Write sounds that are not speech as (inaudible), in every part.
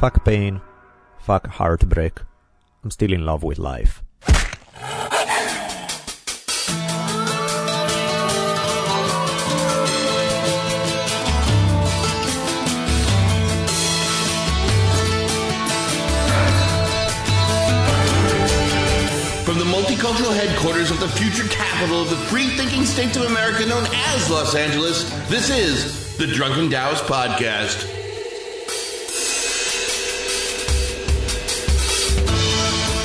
Fuck pain. Fuck heartbreak. I'm still in love with life. From the multicultural headquarters of the future capital of the free thinking states of America known as Los Angeles, this is the Drunken Taoist Podcast.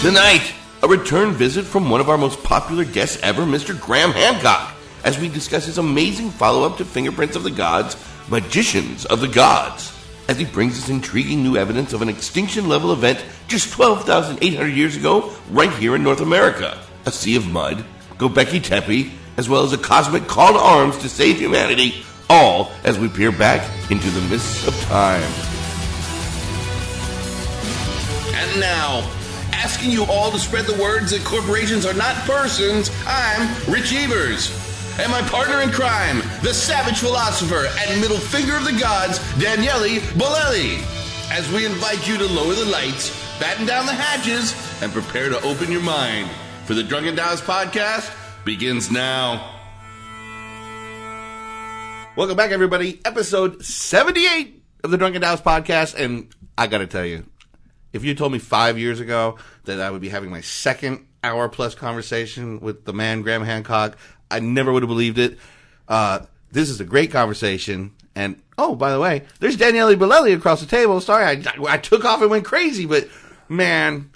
Tonight, a return visit from one of our most popular guests ever, Mr. Graham Hancock, as we discuss his amazing follow up to Fingerprints of the Gods, Magicians of the Gods, as he brings us intriguing new evidence of an extinction level event just 12,800 years ago, right here in North America. A sea of mud, Gobekli Tepe, as well as a cosmic call to arms to save humanity, all as we peer back into the mists of time. And now, asking you all to spread the words that corporations are not persons, I'm Rich Everts. And my partner in crime, the savage philosopher and middle finger of the gods, Daniele Bolelli. As we invite you to lower the lights, batten down the hatches, and prepare to open your mind. For the Drunken Taoist podcast begins now. Welcome back, everybody. Episode 78 of the Drunken Taoist podcast. And I got to tell you, if you told me five years ago that I would be having my second hour plus conversation with the man Graham Hancock, I never would have believed it. Uh, this is a great conversation. And oh, by the way, there's Daniele Bolelli across the table. Sorry, I, I took off and went crazy, but man,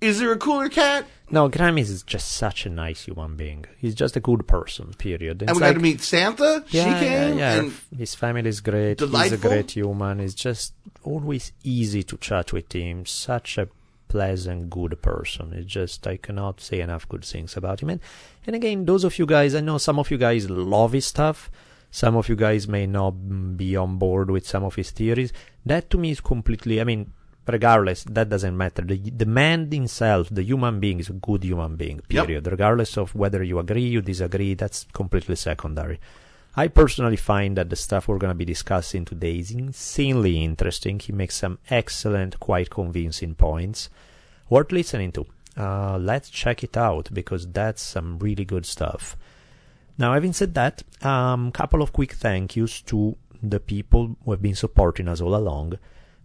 is there a cooler cat? No, Graham is just such a nice human being. He's just a good person, period. And It's we got to meet Santha. Yeah, she came. yeah, yeah. And His family is great. He's a great human. He's just always easy to chat with him. Such a pleasant, good person. It's just I cannot say enough good things about him. And, and again, those of you guys, I know some of you guys love his stuff. Some of you guys may not be on board with some of his theories. That to me is completely. I mean, regardless, that doesn't matter. The, the man himself, the human being, is a good human being. Yep. Period. Regardless of whether you agree, you disagree, that's completely secondary. I personally find that the stuff we're going to be discussing today is insanely interesting. He makes some excellent, quite convincing points. Worth listening to. Uh, let's check it out because that's some really good stuff. Now, having said that, a um, couple of quick thank yous to the people who have been supporting us all along.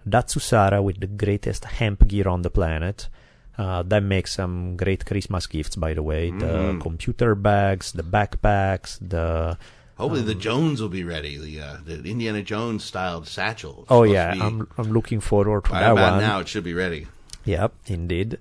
Datsusara with the greatest hemp gear on the planet. Uh, that makes some great Christmas gifts, by the way. The computer bags, the backpacks, the hopefully the Jones will be ready. The uh, the Indiana Jones styled satchel. It's Oh yeah, I'm I'm looking forward to that about one. now it should be ready. Yep, indeed.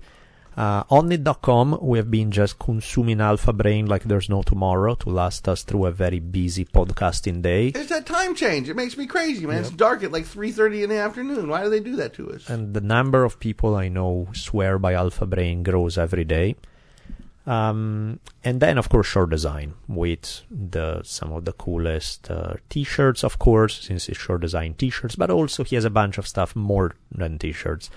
Uh, Onnit.com, we have been just consuming Alpha Brain like there's no tomorrow to last us through a very busy podcasting day. It's that time change. It makes me crazy, man. It's dark at like three thirty in the afternoon. Why do they do that to us? And the number of people I know swear by Alpha Brain grows every day. Um, and then, of course, short design with the some of the coolest uh, t-shirts, of course, since it's short design t-shirts. But also, he has a bunch of stuff more than t-shirts.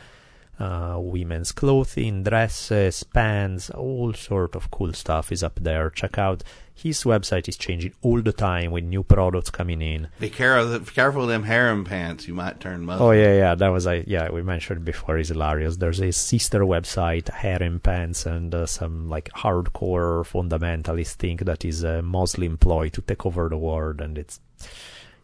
Uh, women's clothing, dresses, pants, all sort of cool stuff is up there. Check out his website is changing all the time with new products coming in. Be careful, careful of them harem pants. You might turn Muslim. Oh yeah, yeah, that was I. Yeah, we mentioned before. Is hilarious. There's a sister website, Harem Pants, and uh, some like hardcore fundamentalist thing that is a Muslim ploy to take over the world, and it's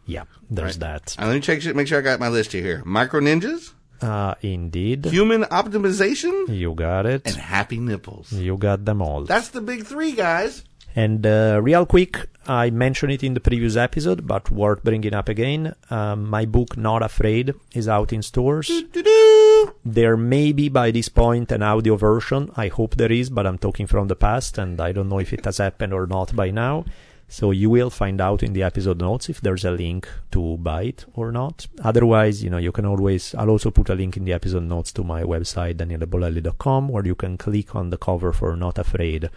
yeah, there's that. Uh, let me check. Make sure I got my list here. Micro ninjas, Uh, indeed, human optimization, you got it. and happy nipples. You got them all. That's the big three, guys. And uh, real quick, I mentioned it in the previous episode, but worth bringing up again. Um, my book, Not Afraid, is out in stores. There may be by this point an audio version. I hope there is, but I'm talking from the past and I don't know if it has happened or not by now. So you will find out in the episode notes if there's a link to buy it or not. Otherwise, you know, you can always, I'll also put a link in the episode notes to my website, danielebolelli.com, where you can click on the cover for Not Afraid.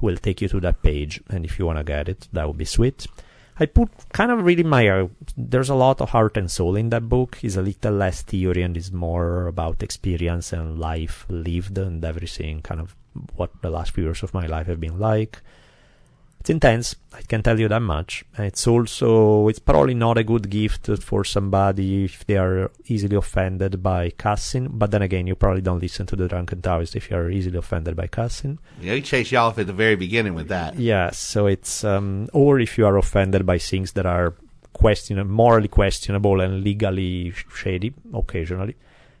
Will take you to that page. And if you want to get it, that would be sweet. I put kind of really my uh, there's a lot of heart and soul in that book. It's a little less theory and is more about experience and life lived and everything. Kind of what the last few years of my life have been like. It's intense. I can tell you that much. It's also it's probably not a good gift for somebody if they are easily offended by cussing. But then again, you probably don't listen to the Drunken Taoist if you are easily offended by cussing. Yeah, he chased you off at the very beginning with that. Yeah, so it's um, or if you are offended by things that are question morally questionable and legally shady occasionally.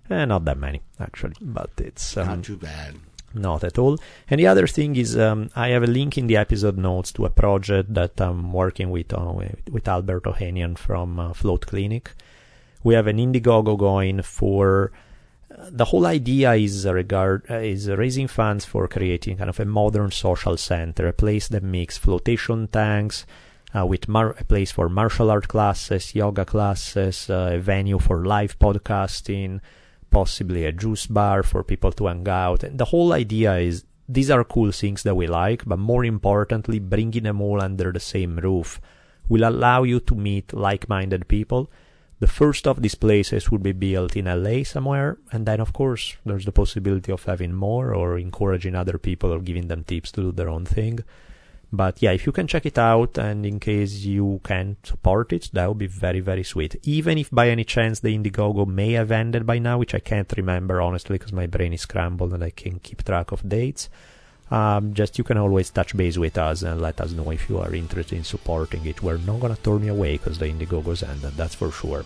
Eh, not that many actually, but it's um, not too bad. Not at all. And the other thing is, um, I have a link in the episode notes to a project that I'm working with uh, with Albert Ohanian from uh, Float Clinic. We have an Indiegogo going for. Uh, the whole idea is regard uh, is raising funds for creating kind of a modern social center, a place that makes flotation tanks, uh, with mar- a place for martial art classes, yoga classes, uh, a venue for live podcasting, possibly a juice bar for people to hang out. And the whole idea is these are cool things that we like, but more importantly, bringing them all under the same roof will allow you to meet like-minded people. The first of these places would be built in LA somewhere, and then of course there's the possibility of having more or encouraging other people or giving them tips to do their own thing. But yeah, if you can check it out and in case you can support it, that would be very, very sweet. Even if by any chance the Indiegogo may have ended by now, which I can't remember honestly because my brain is scrambled and I can't keep track of dates. Um, just you can always touch base with us and let us know if you are interested in supporting it. We're not gonna turn you away because the Indiegogo's ended, that's for sure.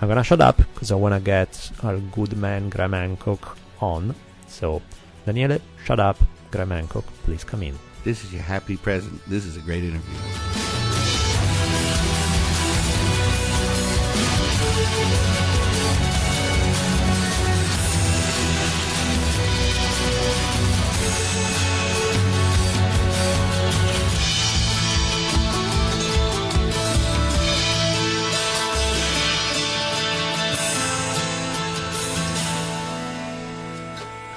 I'm gonna shut up because I wanna get our good man Graham Hancock on. So, Daniele, shut up. Graham Hancock, please come in. This is your happy present. This is a great interview.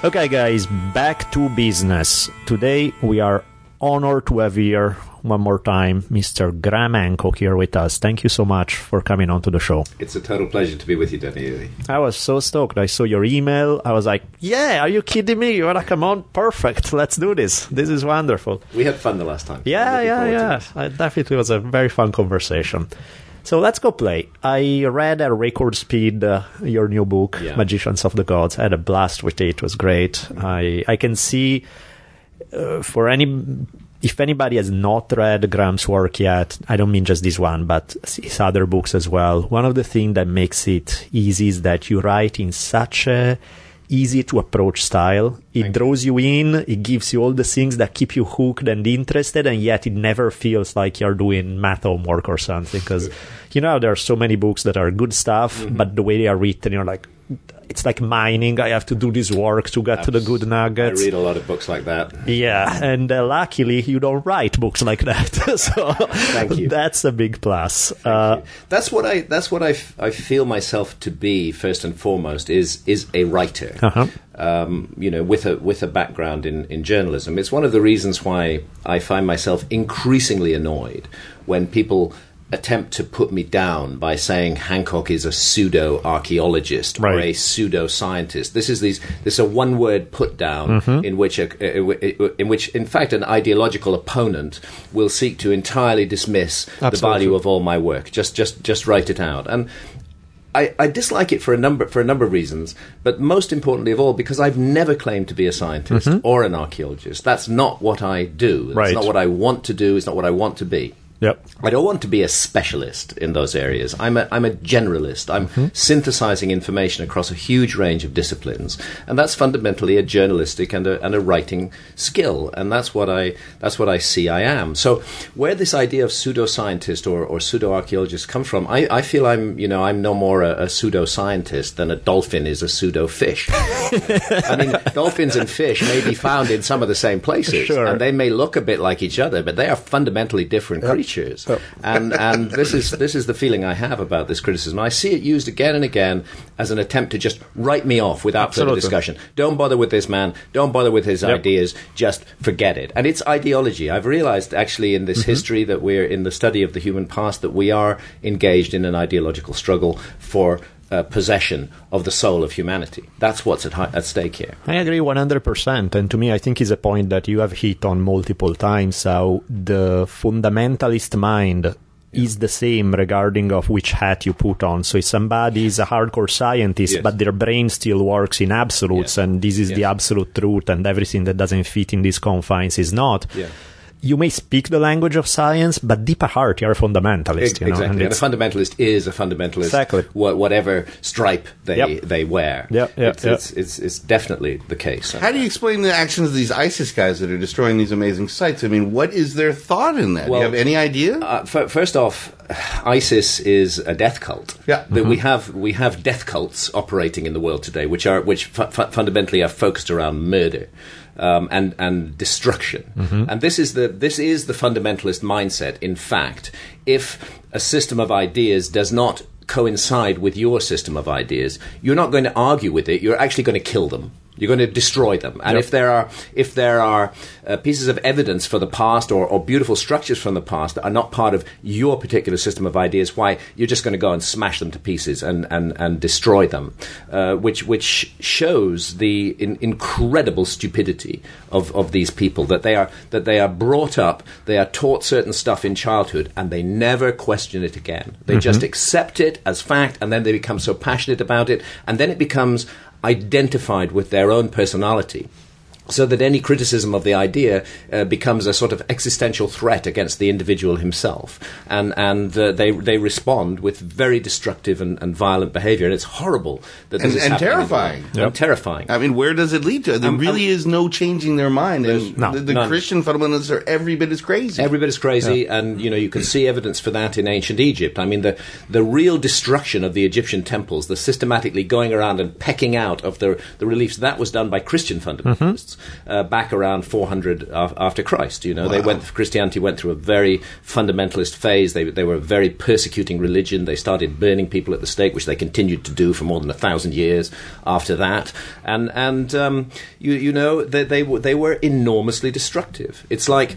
Okay, guys, back to business. Today we are honored to have here one more time Mr. Graham Hancock here with us. Thank you so much for coming on to the show. It's a total pleasure to be with you, Danny. I was so stoked. I saw your email. I was like, yeah, are you kidding me? You want to come on? Perfect. Let's do this. This is wonderful. We had fun the last time. Yeah, yeah, yeah. It definitely was a very fun conversation. So let's go play. I read at record speed uh, your new book, yeah. Magicians of the Gods. I had a blast with it. It was great. I I can see uh, for any if anybody has not read Graham's work yet, I don't mean just this one, but his other books as well. One of the things that makes it easy is that you write in such a easy to approach style. It Thank draws you in. It gives you all the things that keep you hooked and interested, and yet it never feels like you're doing math homework or something. Because you know there are so many books that are good stuff, mm-hmm. but the way they are written, you're like, it's like mining. I have to do this work to get to the good nuggets. I read a lot of books like that. Yeah, and uh, luckily you don't write books like that. (laughs) so Thank you. That's a big plus. Uh, that's what I. That's what I, f- I feel myself to be first and foremost is is a writer. Uh-huh. Um, you know, with a with a background in, in journalism. It's one of the reasons why I find myself increasingly annoyed when people attempt to put me down by saying Hancock is a pseudo archaeologist right. or a pseudo scientist. This is these this is a one word put down mm-hmm. in which a, in which in fact an ideological opponent will seek to entirely dismiss Absolutely. the value of all my work. Just just just write it out and. I, I, dislike it for a number for a number of reasons, but most importantly of all, because I've never claimed to be a scientist mm-hmm. or an archaeologist. That's not what I do. That's right. not what I want to do. It's not what I want to be. Yep. I don't want to be a specialist in those areas. I'm a, I'm a generalist. I'm mm-hmm. synthesizing information across a huge range of disciplines, and that's fundamentally a journalistic and a, and a writing skill. And that's what I that's what I see I am. So where this idea of pseudoscientist or, or pseudo archaeologist comes from, I, I feel I'm you know I'm no more a, a pseudo scientist than a dolphin is a pseudo fish. I mean, (laughs) dolphins and fish may be found in some of the same places, sure. and they may look a bit like each other, but they are fundamentally different yep. creatures Oh. And and this is this is the feeling I have about this criticism. I see it used again and again as an attempt to just write me off without Absolutely. further discussion. Don't bother with this man. Don't bother with his yep. ideas. Just forget it. And it's ideology. I've realized actually in this mm-hmm. history that we're in the study of the human past that we are engaged in an ideological struggle for uh, possession of the soul of humanity. That's what's at, hi- at stake here. I agree 100%. And to me, I think is a point that you have hit on multiple times how the fundamentalist mind is the same regarding of which hat you put on. So if somebody is a hardcore scientist, Yes. but their brain still works in absolutes, Yes. and this is the absolute truth, and everything that doesn't fit in these confines is not. Yeah. You may speak the language of science, but deep at heart, you're a fundamentalist. You know? exactly. and And, a fundamentalist is a fundamentalist. Exactly. wha- whatever stripe they Yep. they wear. Yep, yep, it's, yep. It's, it's, it's definitely the case. How do you explain the actions of these ISIS guys that are destroying these amazing sites? I mean, what is their thought in that? Well, do you have any idea? Uh, f- first off, ISIS is a death cult. Yeah. That we have we have death cults operating in the world today, which are which fu- fu- fundamentally are focused around murder. Um, and and destruction, and this is the this is the fundamentalist mindset. In fact, if a system of ideas does not coincide with your system of ideas, you're not going to argue with it. You're actually going to kill them. You're going to destroy them. And if there are if there are uh, pieces of evidence for the past or, or beautiful structures from the past that are not part of your particular system of ideas, why you're just going to go and smash them to pieces and and, and destroy them, uh, which which shows the in, incredible stupidity of, of these people that they are that they are brought up, they are taught certain stuff in childhood, and they never question it again. They just accept it as fact, and then they become so passionate about it, and then it becomes identified with their own personality. So that any criticism of the idea uh, becomes a sort of existential threat against the individual himself, and and uh, they they respond with very destructive and, and violent behaviour, and it's horrible that And- is and happening terrifying. world. And terrifying. I mean, where does it lead to? There Um, really is no changing their mind. And no, the, the none. Christian fundamentalists are every bit as crazy. Every bit as crazy, and you know you can see evidence for that in ancient Egypt. I mean, the the real destruction of the Egyptian temples, the systematically going around and pecking out of the the reliefs, that was done by Christian fundamentalists uh, back around 400 af- after Christ. You know, they went Christianity went through a very fundamentalist phase. They they were a very persecuting religion. They started burning people at the stake, which they continued to do for more than a thousand years after that. And and um, you you know they they were they were enormously destructive. It's like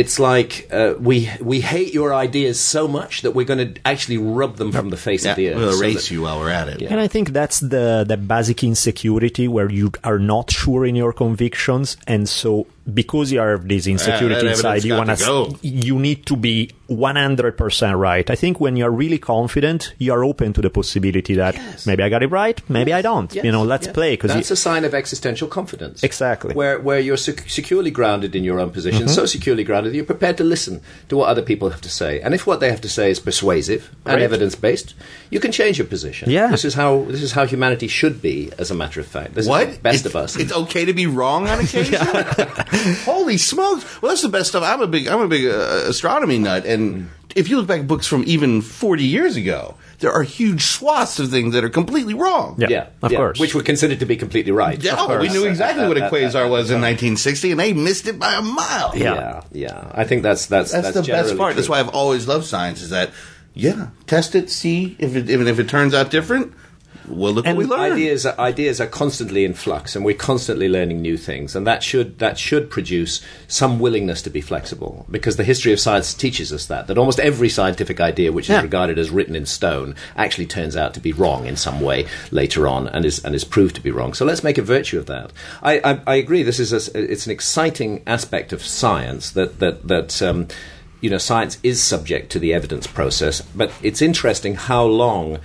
it's like uh, we we hate your ideas so much that we're going to actually rub them from the face Yeah, of the earth. we'll so erase that- you while we're at it. Yeah. And I think that's the the basic insecurity where you are not sure in your convictions, and so because you have this insecurity that inside, you want to you need to be one hundred percent right. I think when you're really confident, you are open to the possibility that Yes. maybe I got it right, maybe I don't. Yes, you know, let's yes. play because that's a sign of existential confidence. Exactly. Where where you're sec- securely grounded in your own position, Mm-hmm. so securely grounded that you're prepared to listen to what other people have to say, and if what they have to say is persuasive and evidence based, you can change your position. Yeah. this is how this is how humanity should be. As a matter of fact, this What? is the best It's- of us. It's okay to be wrong on occasion. (laughs) (laughs) Holy smokes! Well, that's the best stuff. I'm a big, I'm a big uh, astronomy nut, and if you look back at books from even 40 years ago, there are huge swaths of things that are completely wrong. Yeah, yeah, of yeah, course. which were considered to be completely right. Yeah, Of we knew exactly what a quasar was in (laughs) 1960, and they missed it by a mile. Yeah. Yeah, yeah. I think that's that's That's, the best generally part. That's why I've always loved science. Is that yeah, test it, see if it even if it turns out different. Well, look And what we learned. ideas are, ideas are constantly in flux, and we're constantly learning new things, and that should that should produce some willingness to be flexible, because the history of science teaches us that that almost every scientific idea which is Yeah. regarded as written in stone actually turns out to be wrong in some way later on, and is and is proved to be wrong. So let's make a virtue of that. I I, I agree. This is a, it's an exciting aspect of science that that that. Um, you know, science is subject to the evidence process, but it's interesting how long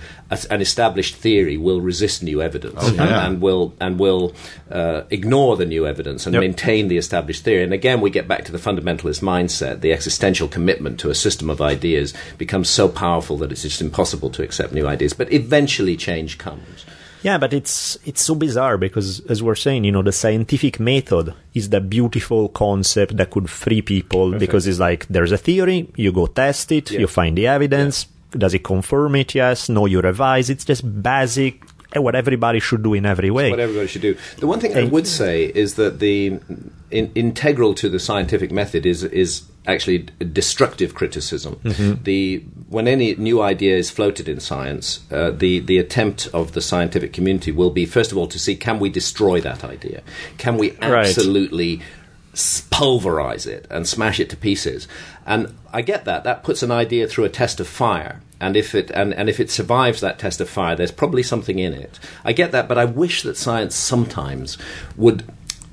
an established theory will resist new evidence and, yeah. and will and will uh, ignore the new evidence and Yep. maintain the established theory. And again, we get back to the fundamentalist mindset. The existential commitment to a system of ideas becomes so powerful that it's just impossible to accept new ideas. But eventually, change comes. Yeah, but it's it's so bizarre because, as we're saying, you know, the scientific method is the beautiful concept that could free people because it's like there's a theory, you go test it, Yeah. you find the evidence, does it confirm it? Yes, no, you revise. It's just basic, eh, what everybody should do in every way. what everybody should do. The one thing I would say is that the in, integral to the scientific method is is actually destructive criticism. The when any new idea is floated in science, uh, the the attempt of the scientific community will be first of all to see can we destroy that idea? Can we absolutely s- pulverize it and smash it to pieces? And I get that. That puts an idea through a test of fire. And if it and, and if it survives that test of fire, there's probably something in it. I get that, but I wish that science sometimes would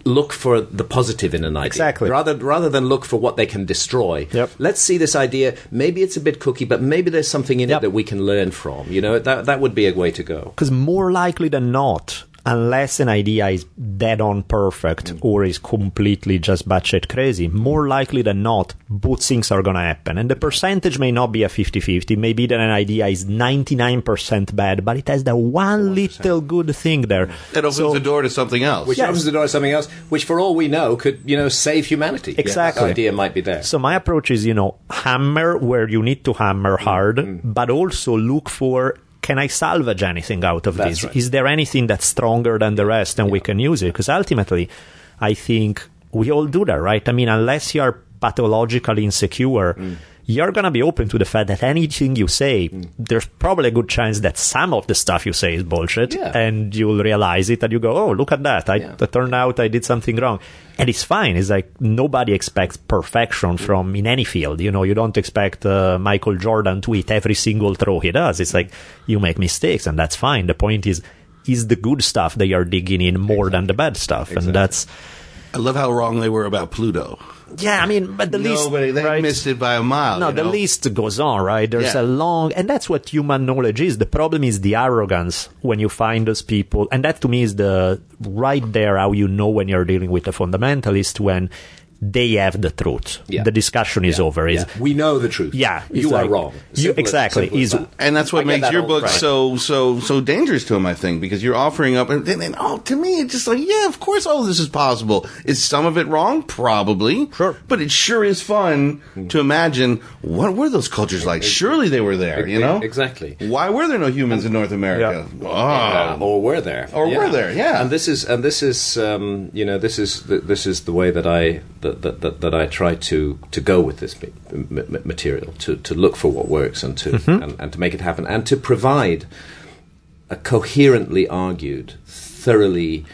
look for the positive in an idea. Exactly. Rather rather than look for what they can destroy. Yep. Let's see this idea. Maybe it's a bit cookie, but maybe there's something in Yep. it that we can learn from. You know, that that would be a way to go. Because more likely than not, unless an idea is dead on perfect or is completely just batshit crazy, more likely than not, both things are going to happen. And the percentage may not be a 50 50. Maybe that an idea is 99% bad, but it has that one little good thing there. That opens So- the door to something else. Which Yes. opens the door to something else, which for all we know could, you know, save humanity. Exactly. That idea might be there. So my approach is, you know, hammer where you need to hammer Mm, hard, but also look for can I salvage anything out of That's this? right. Is there anything that's stronger than the rest and we can use it? Because ultimately, I think we all do that, right? I mean, unless you're pathologically insecure, Mm. You're going to be open to the fact that anything you say, Mm. there's probably a good chance that some of the stuff you say is bullshit, Yeah. and you'll realize it and you go, oh, look at that. I, Yeah. it turned out I did something wrong. And it's fine. It's like nobody expects perfection from in any field. You know, you don't expect uh, Michael Jordan to hit every single throw he does. It's like you make mistakes, and that's fine. The point is, is the good stuff they are digging in more than the bad stuff, and that's I love how wrong they were about Pluto. Yeah. I mean, but the least Nobody, they right? missed it by a mile. No, the know? list goes on, right? There's Yeah. a long, and that's what human knowledge is. The problem is the arrogance when you find those people, and that to me is the right there how you know when you're dealing with a fundamentalist when they have the truth. Yeah. The discussion is Yeah. over. Is Yeah. We know the truth. yeah, it's you are like- wrong. You, exactly. Is and that's what I makes that your book right. so so so dangerous to him. I think because you're offering up, and then oh, to me, it's just like yeah, of course, all of this is possible. Is some of it wrong? Probably, Sure. but it sure is fun to imagine what were those cultures like. Surely they were there, you know. Exactly. Why were there no humans in North America? Ah. or were there? Or were there, yeah. And this is and this is um, you know this is th- this is the way that I that that, that, that I try to to go with this ma- ma- ma- material to to look for what works and to Mm-hmm. and, and to make it happen and to provide a coherently argued, thoroughly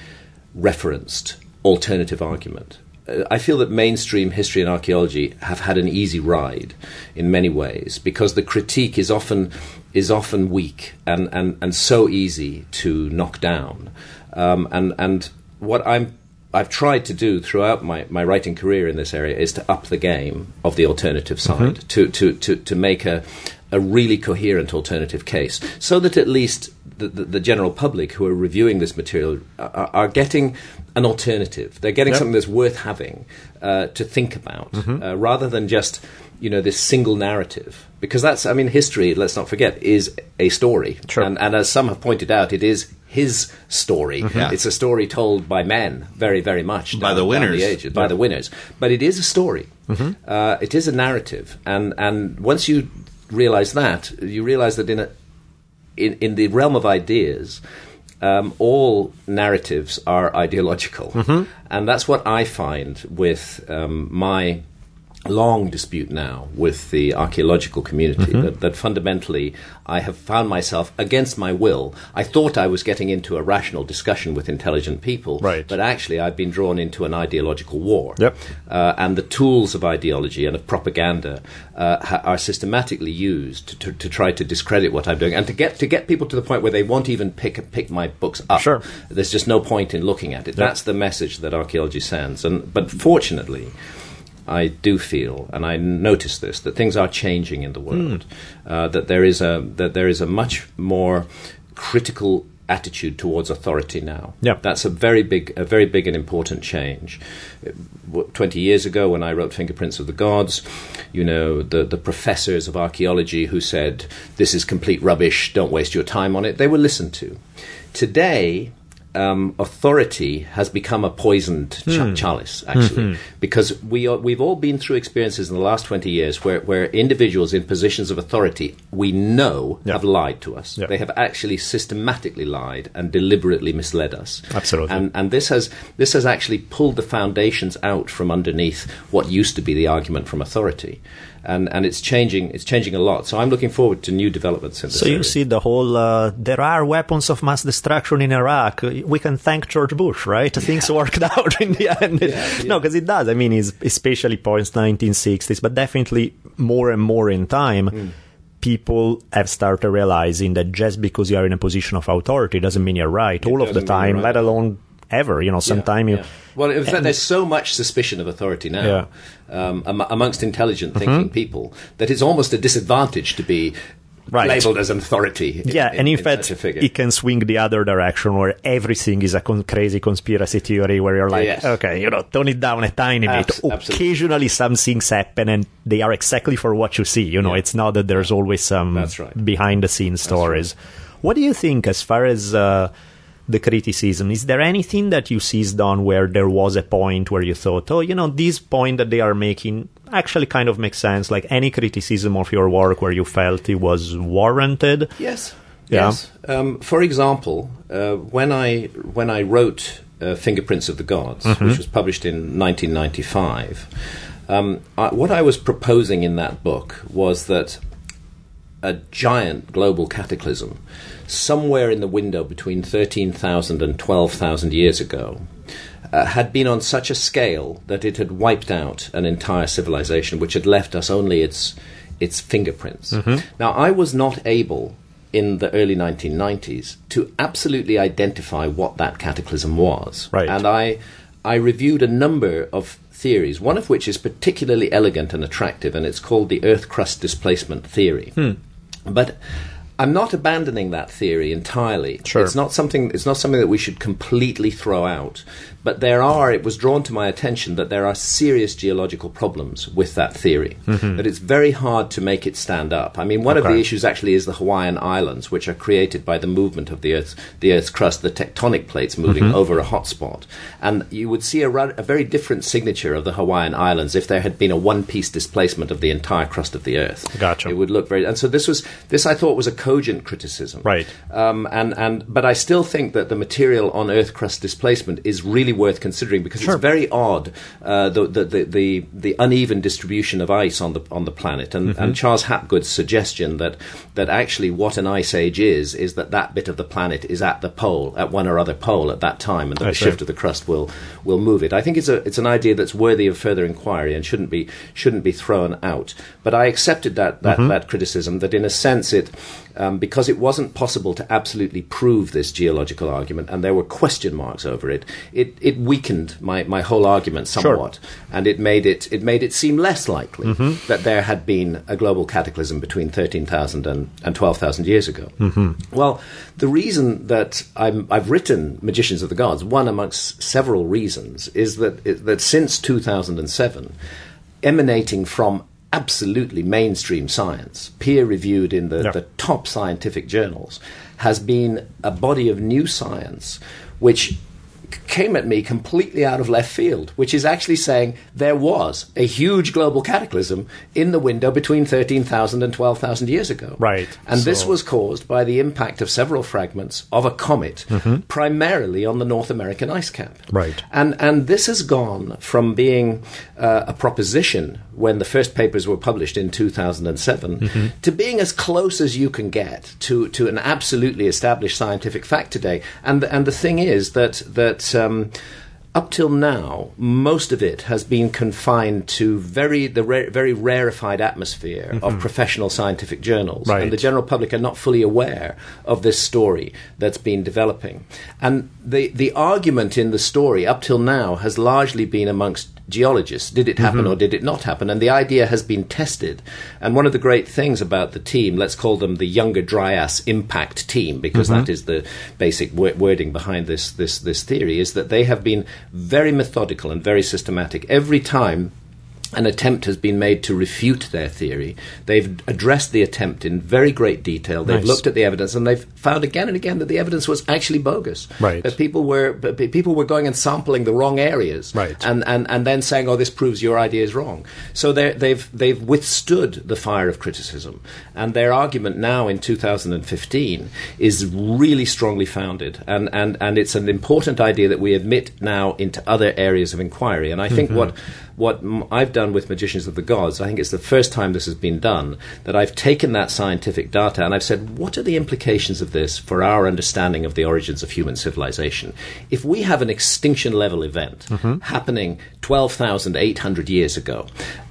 referenced alternative argument. Uh, I feel that mainstream history and archaeology have had an easy ride in many ways because the critique is often is often weak and, and, and so easy to knock down. Um, and and what I'm I've tried to do throughout my, my writing career in this area is to up the game of the alternative side, to, to, to, to make a, a really coherent alternative case, so that at least the, the, the general public who are reviewing this material are, are getting an alternative. They're getting Yep. something that's worth having uh, to think about, uh, rather than just you know this single narrative. Because that's, I mean, history. Let's not forget is a story, Sure. and, and as some have pointed out, it is his story. Yeah. It's a story told by men, very, very much By down- the winners. ages, by the winners. But it is a story. Uh, it is a narrative, and and once you realize that, you realize that in a in, in the realm of ideas, um, all narratives are ideological, and that's what I find with um, my long dispute now with the archaeological community that, that fundamentally I have found myself against my will. I thought I was getting into a rational discussion with intelligent people, Right. but actually I've been drawn into an ideological war. Yep. Uh, and the tools of ideology and of propaganda uh, ha- are systematically used to, to, to try to discredit what I'm doing and to get to get people to the point where they won't even pick pick my books up. Sure. There's just no point in looking at it. That's the message that archaeology sends. And but fortunately. I do feel, and I notice this, that things are changing in the world. Uh, that there is a that there is a much more critical attitude towards authority now. Yep. That's a very big, a very big and important change. Twenty years ago, when I wrote Fingerprints of the Gods, you know, the the professors of archaeology who said this is complete rubbish, don't waste your time on it, they were listened to. Today. Um, authority has become a poisoned ch- chalice, actually, because we are, we've all been through experiences in the last 20 years where, where individuals in positions of authority we know Yeah. have lied to us. Yeah. They have actually systematically lied and deliberately misled us. Absolutely. And, and this, has, this has actually pulled the foundations out from underneath what used to be the argument from authority. And, and it's, changing, it's changing a lot. So I'm looking forward to new developments in this So you area. see the whole uh, there are weapons of mass destruction in Iraq. We can thank George Bush, right? Things worked (laughs) out in the end. No, because it does. I mean, it's especially post 1960s, but definitely more and more in time. people have started realizing that just because you are in a position of authority doesn't mean you're right all of the time, you're let alone ever. You know, sometime you. Yeah. Well, in fact, there's so much suspicion of authority now Yeah. Um, am- amongst intelligent thinking people that it's almost a disadvantage to be Right. labeled as an authority. Yeah, in, and in, in fact, it can swing the other direction where everything is a con- crazy conspiracy theory where you're like, Yes. okay, you know, tone it down a tiny Abs- bit. absolutely. Occasionally some things happen and they are exactly for what you see. You know, Yeah. it's not that there's always some right. behind the scenes stories. What do you think as far as uh, the criticism? Is there anything that you seized on where there was a point where you thought, oh, you know, this point that they are making actually kind of makes sense? Like any criticism of your work where you felt it was warranted? Yes. Yeah. Yes. Um, for example, uh, when I when I wrote uh, Fingerprints of the Gods, Mm-hmm. which was published in 1995, um, I, what I was proposing in that book was that a giant global cataclysm, somewhere in the window between 13,000 and 12,000 years ago, uh, had been on such a scale that it had wiped out an entire civilization, which had left us only its its fingerprints. Now, I was not able in the early 1990s to absolutely identify what that cataclysm was, Right. and I I reviewed a number of theories, one of which is particularly elegant and attractive, and it's called the Earth crust displacement theory. But I'm not abandoning that theory entirely. Sure. It's not something. It's not something that we should completely throw out. But there are. It was drawn to my attention that there are serious geological problems with that theory. That it's very hard to make it stand up. I mean, one of the issues actually is the Hawaiian Islands, which are created by the movement of the Earth's the Earth's crust, the tectonic plates moving over a hotspot, and you would see a, a very different signature of the Hawaiian Islands if there had been a one-piece displacement of the entire crust of the Earth. Gotcha. It would look very. And so this was this I thought was a cogent criticism. Right. Um, and and but I still think that the material on Earth crust displacement is really worth considering because Sure. it's very odd uh, the, the, the the the uneven distribution of ice on the on the planet and, Mm-hmm. and Charles Hapgood's suggestion that that actually what an ice age is is that that bit of the planet is at the pole at one or other pole at that time and that I the see. shift of the crust will will move it. I think it's a it's an idea that's worthy of further inquiry and shouldn't be shouldn't be thrown out. But I accepted that that, Mm-hmm. that criticism that in a sense it um, because it wasn't possible to absolutely prove this geological argument and there were question marks over it. It it weakened my, my whole argument somewhat and it made it it made it seem less likely Mm-hmm. that there had been a global cataclysm between 13,000 and, and 12,000 years ago. Mm-hmm. Well, the reason that I'm, I've written Magicians of the Gods, one amongst several reasons, is that, is that since 2007, emanating from absolutely mainstream science, peer reviewed in the, Yeah. the top scientific journals, has been a body of new science which came at me completely out of left field, which is actually saying there was a huge global cataclysm in the window between 13,000 and 12,000 years ago. Right. And this was caused by the impact of several fragments of a comet, primarily on the North American ice cap. Right. And and this has gone from being uh, a proposition when the first papers were published in 2007 to being as close as you can get to, to an absolutely established scientific fact today. And and the thing is that that. Um, up till now, most of it has been confined to very the ra- very rarefied atmosphere of mm-hmm. professional scientific journals, Right. and the general public are not fully aware of this story that's been developing. And the the argument in the story up till now has largely been amongst geologists. Did it happen mm-hmm. or did it not happen? And the idea has been tested. And one of the great things about the team, let's call them the Younger Dryas Impact Team, because mm-hmm. that is the basic wo- wording behind this this this theory, is that they have been very methodical and very systematic. Every time an attempt has been made to refute their theory. They've addressed the attempt in very great detail. They've Nice. looked at the evidence and they've found again and again that the evidence was actually bogus. Right. That people were but people were going and sampling the wrong areas. Right. And and, and then saying, "Oh, this proves your idea is wrong." So they've they've withstood the fire of criticism, and their argument now in 2015 is really strongly founded, and and and it's an important idea that we admit now into other areas of inquiry. And I think mm-hmm. what what m- I've done with Magicians of the Gods, I think it's the first time this has been done, that I've taken that scientific data and I've said, what are the implications of this for our understanding of the origins of human civilization? If we have an extinction level event happening 12,800 years ago,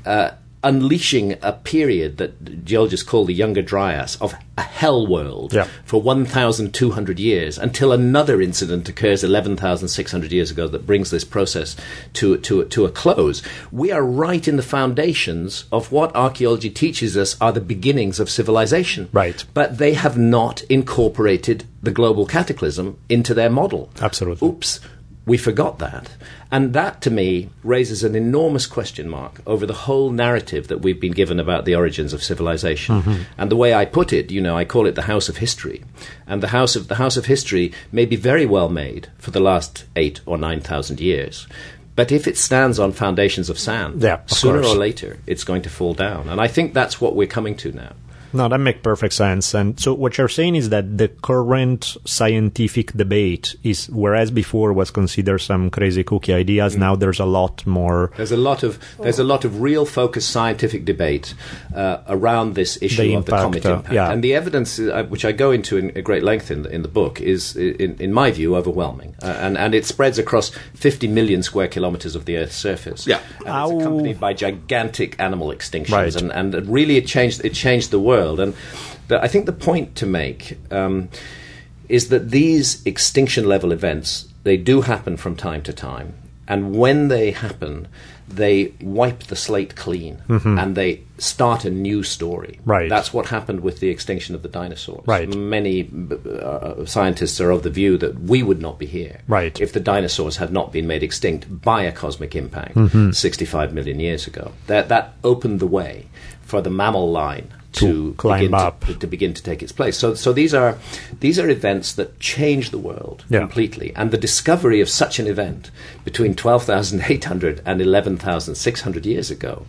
uh, unleashing a period that geologists call the Younger Dryas of a hell world Yeah. for 1,200 years until another incident occurs 11,600 years ago that brings this process to, to, to a close. We are right in the foundations of what archaeology teaches us are the beginnings of civilization. Right. But they have not incorporated the global cataclysm into their model. Absolutely. Oops, we forgot that. And that, to me, raises an enormous question mark over the whole narrative that we've been given about the origins of civilization. Mm-hmm. And the way I put it, you know, I call it the House of History. And the House of, the House of History may be very well made for the last eight or nine thousand years. But if it stands on foundations of sand, Yeah, of sooner course. or later it's going to fall down. And I think that's what we're coming to now. No, that makes perfect sense. And so what you're saying is that the current scientific debate is, whereas before was considered some crazy cookie ideas, Mm. now there's a lot more. There's a lot of there's a lot of real focused scientific debate uh, around this issue The of the impact, comet uh, impact, yeah. and the evidence, uh, which I go into in, in great length in the, in the book, is, in, in my view, overwhelming, uh, and and it spreads across 50 million square kilometers of the Earth's surface. Yeah. and it's accompanied by gigantic animal extinctions, Right. and and really it changed it changed the world. And the, I think the point to make. Um, is that these extinction level events they do happen from time to time and when they happen they wipe the slate clean and they start a new story Mm-hmm. Right. that's what happened with the extinction of the dinosaurs Right. many uh, scientists are of the view that we would not be here Right. if the dinosaurs had not been made extinct by a cosmic impact Mm-hmm. 65 million years ago that that opened the way for the mammal line To to, climb begin to- to begin to take its place. So, so these are these are events that change the world Yeah. completely, and the discovery of such an event between twelve thousand eight hundred and eleven thousand six hundred years ago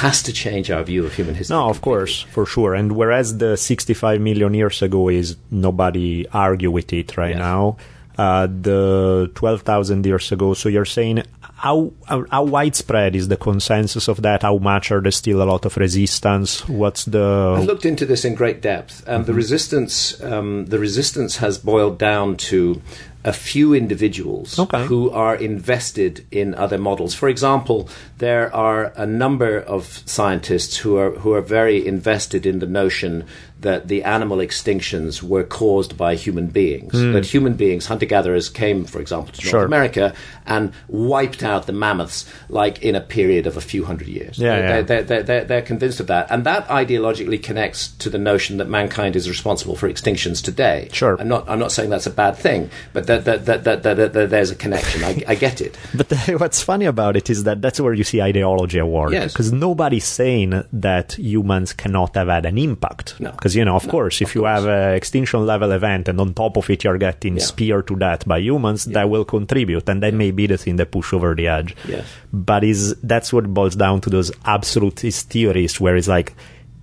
has to change our view of human history. No, of course, for sure. And whereas the 65 million years ago is nobody argue with it right Yes. now, uh, the 12,000 years ago. So you're saying how, how how widespread is the consensus of that? How much are there still a lot of resistance? What's the? I looked into this in great depth, and the resistance um, the resistance has boiled down to a few individuals Okay. who are invested in other models. For example, there are a number of scientists who are who are very invested in the notion that the animal extinctions were caused by human beings. That human beings, hunter gatherers, came, for example, to Hmm. Sure. North America and wiped out the mammoths like in a period of a few hundred years. Yeah, yeah. They're- they're, they're, they're, they're convinced of that. And that ideologically connects to the notion that mankind is responsible for extinctions today. Sure. I'm not, I'm not saying that's a bad thing, but that, that, that, that, that, that there's a connection. I, I get it. (laughs) But what's funny about it is that that's where you see ideology at work. Yes. Because nobody's saying that humans cannot have had an impact. No. Because, you know, of No, course, if of you course. have an extinction level event and on top of it you're getting Yeah. speared to death by humans, that will contribute. And that may be the thing that push over the edge. Yes. But is that's what boils down to those absolutist theories where it's like,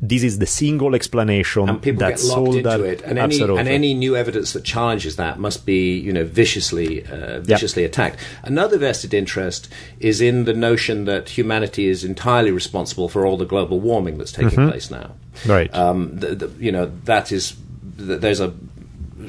this is the single explanation and people that get locked sold into that. it, and any and any new evidence that challenges that must be you know viciously uh, viciously attacked. Another vested interest is in the notion that humanity is entirely responsible for all the global warming that's taking place now. Mm-hmm. Right. Um, the, the, you know that is there's a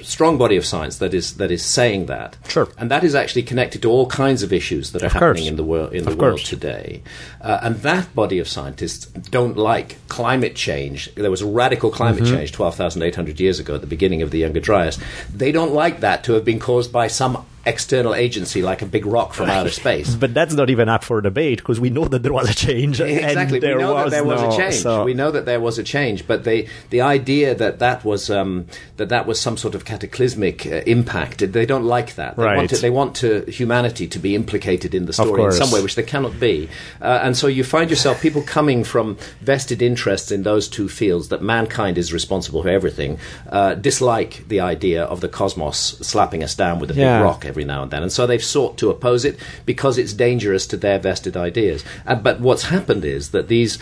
strong body of science that is that is saying that. Sure. And that is actually connected to all kinds of issues that are Of happening course. in the world in the Of world today. Uh, and that body of scientists don't like climate change. There was a radical climate Mm-hmm. change 12,800 years ago at the beginning of the Younger Dryas. They don't like that to have been caused by some external agency like a big rock from outer (laughs) space. But that's not even up for debate because we know that there was a change. (laughs) Exactly. And there we know was that there was no, a change. so- We know that there was a change, but the the idea that that was um, that that was some sort of cataclysmic uh, impact, they don't like that. They Right. want to, they want to humanity to be implicated in the story in some way, which they cannot be. Uh, and so you find yourself people coming from vested interests in those two fields that mankind is responsible for everything, uh, dislike the idea of the cosmos slapping us down with a Yeah. big rock every now and then, and so they've sought to oppose it because it's dangerous to their vested ideas. Uh, but what's happened is that these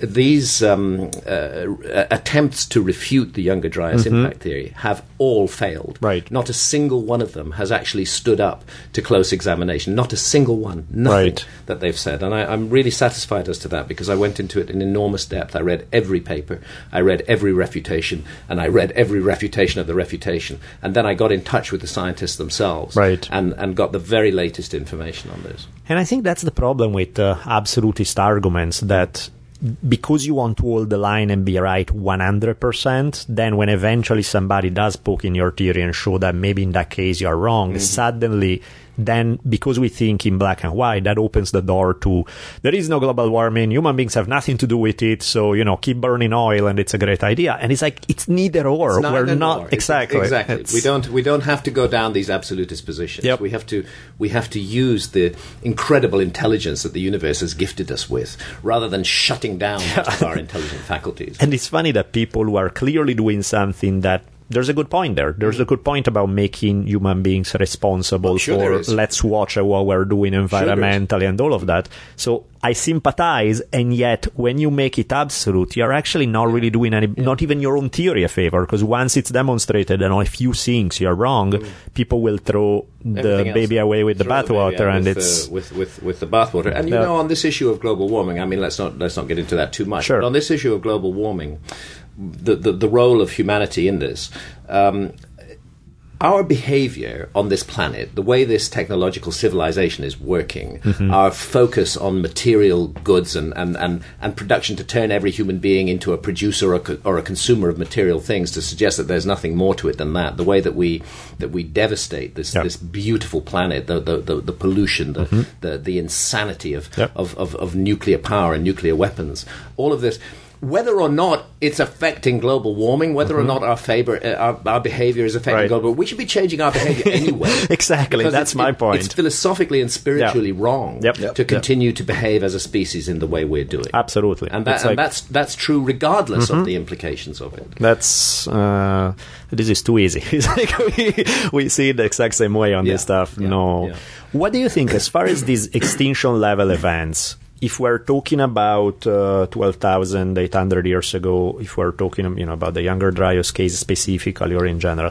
these um, uh, attempts to refute the Younger Dryas impact theory have all failed. Mm-hmm. Right. Not a single one of them has actually stood up to close examination. Not a single one. Nothing Right. that they've said. And I, I'm really satisfied as to that because I went into it in enormous depth. I read every paper, I read every refutation, and I read every refutation of the refutation. And then I got in touch with the scientists themselves Right. and, and got the very latest information on this. And I think that's the problem with uh, absolutist arguments that because you want to hold the line and be right 100%, then when eventually somebody does poke in your theory and show that maybe in that case you're wrong, mm-hmm. suddenly then because we think in black and white, that opens the door to there is no global warming, human beings have nothing to do with it, so you know, keep burning oil and it's a great idea. And it's like it's neither or. It's We're not or. exactly it's, exactly. It's, we don't we don't have to go down these absolutist positions. Yep. We have to we have to use the incredible intelligence that the universe has gifted us with, rather than shutting down (laughs) our intelligent faculties. And it's funny that people who are clearly doing something that there's a good point there. There's a good point about making human beings responsible sure for let's watch what we're doing environmentally sure and all of that. So I sympathize, and yet when you make it absolute, you're actually not really doing any, yeah. not even your own theory a favor, because once it's demonstrated and on a few things you're wrong, mm. people will throw the baby away with the bathwater, and with, it's uh, with with with the bathwater. And you uh, know, on this issue of global warming, I mean, let's not let's not get into that too much. Sure. But on this issue of global warming the, the, the role of humanity in this. Um, our behavior on this planet, the way this technological civilization is working, mm-hmm. our focus on material goods and, and, and, and production to turn every human being into a producer or a, or a consumer of material things to suggest that there's nothing more to it than that. The way that we that we devastate this yep. this beautiful planet, the the, the, the pollution, the, mm-hmm. the the insanity of, yep. of, of, of nuclear power and nuclear weapons, all of this whether or not it's affecting global warming, whether mm-hmm. or not our favor, uh, our, our, behavior is affecting right. global, we should be changing our behavior (laughs) anyway. exactly, that's my it, point. It's philosophically and spiritually yep. wrong yep. Yep. to continue to behave as a species in the way we're doing. Absolutely, and, that, and like, that's that's true regardless mm-hmm. of the implications of it. That's uh, this is too easy. (laughs) like we, we see it the exact same way on yeah. this stuff. Yeah. No, yeah. what do you think as far as these extinction level events? If we're talking about uh, 12,800 years ago, if we're talking you know, about the Younger Dryas case specifically or in general,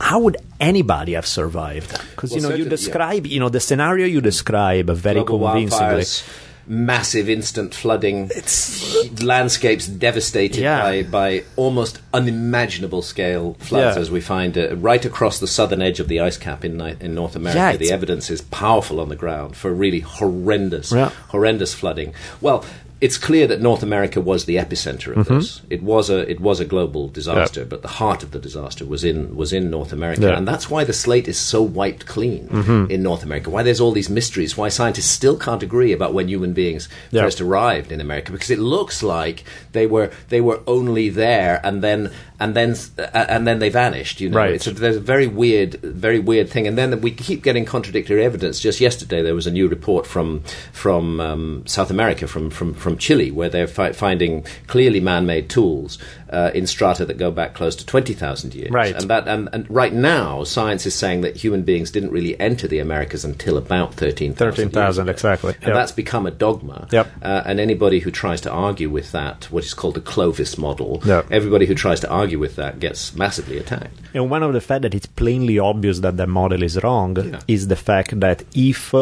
how would anybody have survived? Because well, you know you describe yeah. you know the scenario you describe very Global convincingly. Wildfires massive instant flooding, it's, landscapes devastated yeah. by, by almost unimaginable scale floods, yeah. as we find uh, right across the southern edge of the ice cap in, in North America. Yeah, the evidence is powerful on the ground for really horrendous, horrendous flooding. Well, it's clear that North America was the epicenter of mm-hmm. this. It was a it was a global disaster, yeah. but the heart of the disaster was in was in North America, yeah. and that's why the slate is so wiped clean mm-hmm. in North America. Why there's all these mysteries. Why scientists still can't agree about when human beings yeah. first arrived in America, because it looks like they were they were only there and then and then uh, and then they vanished. You know, right. it's a, there's a very weird, very weird thing. And then we keep getting contradictory evidence. Just yesterday, there was a new report from from um, South America, from, from from Chile, where they're fi- finding clearly man-made tools uh, in strata that go back close to twenty thousand years. Right. And that and, and, right now, science is saying that human beings didn't really enter the Americas until about thirteen thirteen thousand exactly, and that's become a dogma. Yep. Uh, and anybody who tries to argue with that, what is called the Clovis model, yep. everybody who tries to argue with that gets massively attacked. And one of the fact that it's plainly obvious that the model is wrong yeah. is the fact that if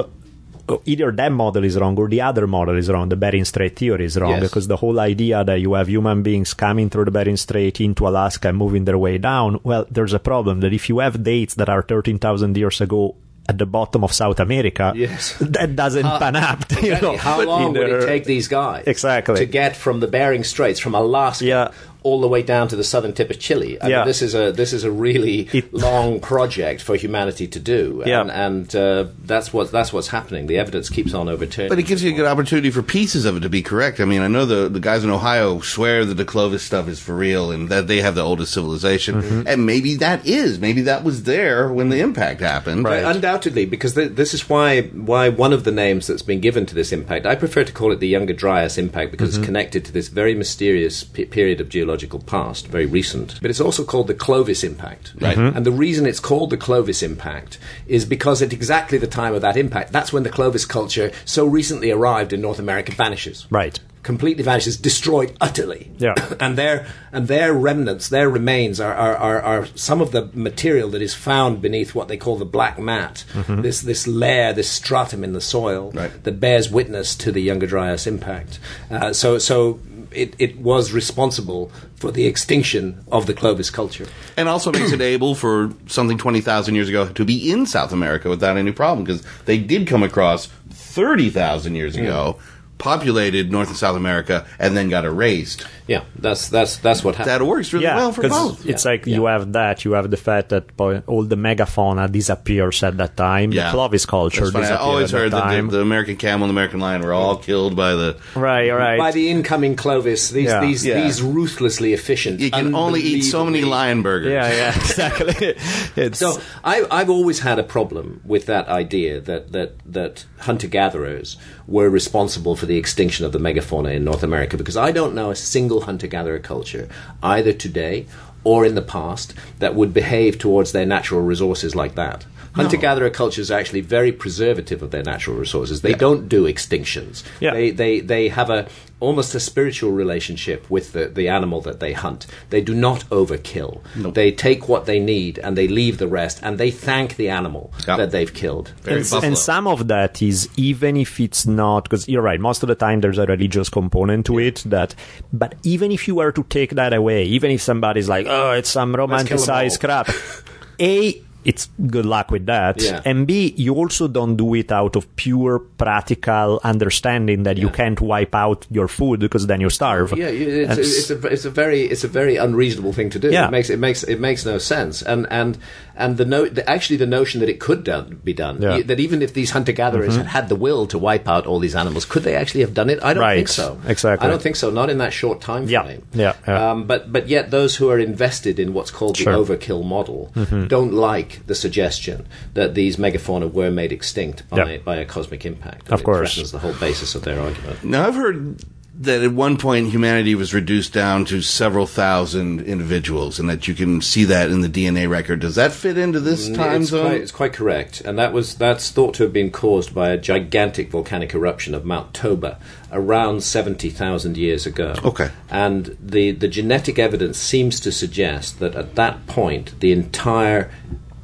Uh, either that model is wrong or the other model is wrong, the Bering Strait theory is wrong, yes. because the whole idea that you have human beings coming through the Bering Strait into Alaska and moving their way down, well, there's a problem that if you have dates that are 13,000 years ago at the bottom of South America, yes. (laughs) that doesn't how, pan up. (laughs) You know, how long would it take these guys exactly to get from the Bering Straits, from Alaska, yeah all the way down to the southern tip of Chile. I yeah. mean, this is a this is a really (laughs) it, long project for humanity to do, yeah. and, and uh, that's what that's what's happening. The evidence keeps on overturning. But it gives you a good opportunity for pieces of it to be correct. I mean, I know the the guys in Ohio swear that the Clovis stuff is for real and that they have the oldest civilization, mm-hmm. and maybe that is maybe that was there when the impact happened. Right. Undoubtedly, because th- this is why why one of the names that's been given to this impact. I prefer to call it the Younger Dryas impact because mm-hmm. it's connected to this very mysterious p- period of geological past very recent. But it's also called the Clovis impact. Right. Mm-hmm. And the reason it's called the Clovis impact is because at exactly the time of that impact, that's when the Clovis culture, so recently arrived in North America, vanishes. Right completely vanishes, destroyed utterly. Yeah. (coughs) and their and their remnants, their remains are, are, are, are, some of the material that is found beneath what they call the black mat. Mm-hmm. This this layer, this stratum in the soil right. that bears witness to the Younger Dryas impact. Uh, so so it, it was responsible for the extinction of the Clovis culture. And also makes it able for something 20,000 years ago to be in South America without any problem because they did come across 30,000 years ago. Populated North and South America and then got erased. Yeah, that's that's that's what happened. That works really yeah, well for both. It's Yeah, like yeah. you have that, you have the fact that all the megafauna disappears at that time. Yeah. The Clovis culture That's funny. I disappeared always at heard that that time. the, the American camel and the American lion were all killed by the. right, right. By the incoming Clovis, these Yeah. these Yeah. these ruthlessly efficient. You can only eat so many lion burgers. yeah, yeah, (laughs) exactly. it's So I, I've always had a problem with that idea that that that hunter gatherers were responsible for the extinction of the megafauna in North America because I don't know a single hunter gatherer culture either today or in the past that would behave towards their natural resources like that. Hunter gatherer cultures are actually very preservative of their natural resources. They don't do extinctions. Yeah. They, they they have a almost a spiritual relationship with the, the animal that they hunt. They do not overkill. They take what they need and they leave the rest and they thank the animal Yeah. that they've killed. And, and some of that is even if it's not because you're right most of the time there's a religious component to it that but even if you were to take that away even if somebody's like oh it's some romanticized crap (laughs) a it's good luck with that Yeah. and b you also don't do it out of pure practical understanding that you can't wipe out your food because then you starve Yeah, it's, That's- it's, a, it's a very it's a very unreasonable thing to do. Yeah. It makes it makes it makes no sense. And and and the no the, actually the notion that it could done, be done Yeah. that even if these hunter gatherers had had the will to wipe out all these animals, could they actually have done it? I don't Right, think so. exactly. I don't think so. Not in that short time frame. yeah, yeah. Um, but but yet those who are invested in what's called Sure. Mm-hmm. the overkill model don't like the suggestion that these megafauna were made extinct by Yeah. by a cosmic impact. Of it course. threatens the whole basis of their argument. Now, I've heard that at one point humanity was reduced down to several thousand individuals, and that you can see that in the DNA record. Does that fit into this mm, time it's zone? Quite, it's quite correct, and that was that's thought to have been caused by a gigantic volcanic eruption of Mount Toba around seventy thousand years ago. Okay. and the the genetic evidence seems to suggest that at that point the entire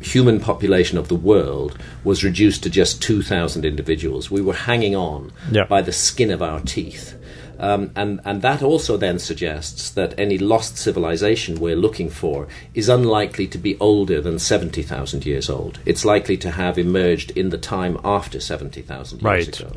human population of the world was reduced to just 2,000 individuals. We were hanging on Yeah. by the skin of our teeth. Um, and, and that also then suggests that any lost civilization we're looking for is unlikely to be older than 70,000 years old. It's likely to have emerged in the time after 70,000 years Right. ago.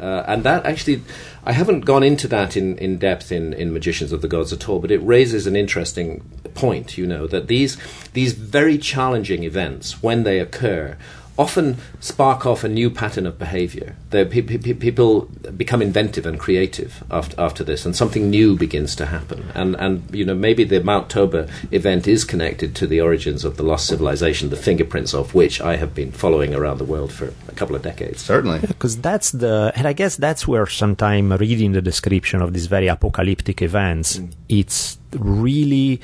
Uh, and that actually, I haven't gone into that in, in depth in, in Magicians of the Gods at all, but it raises an interesting point, you know, that these, these very challenging events, when they occur, often spark off a new pattern of behavior. Pe- pe- pe- people become inventive and creative after, after this, and something new begins to happen. And, and, you know, maybe the Mount Toba event is connected to the origins of the lost civilization, the fingerprints of which I have been following around the world for a couple of decades. Certainly. because that's the and i guess that's where sometime reading the description of these very apocalyptic events mm. it's really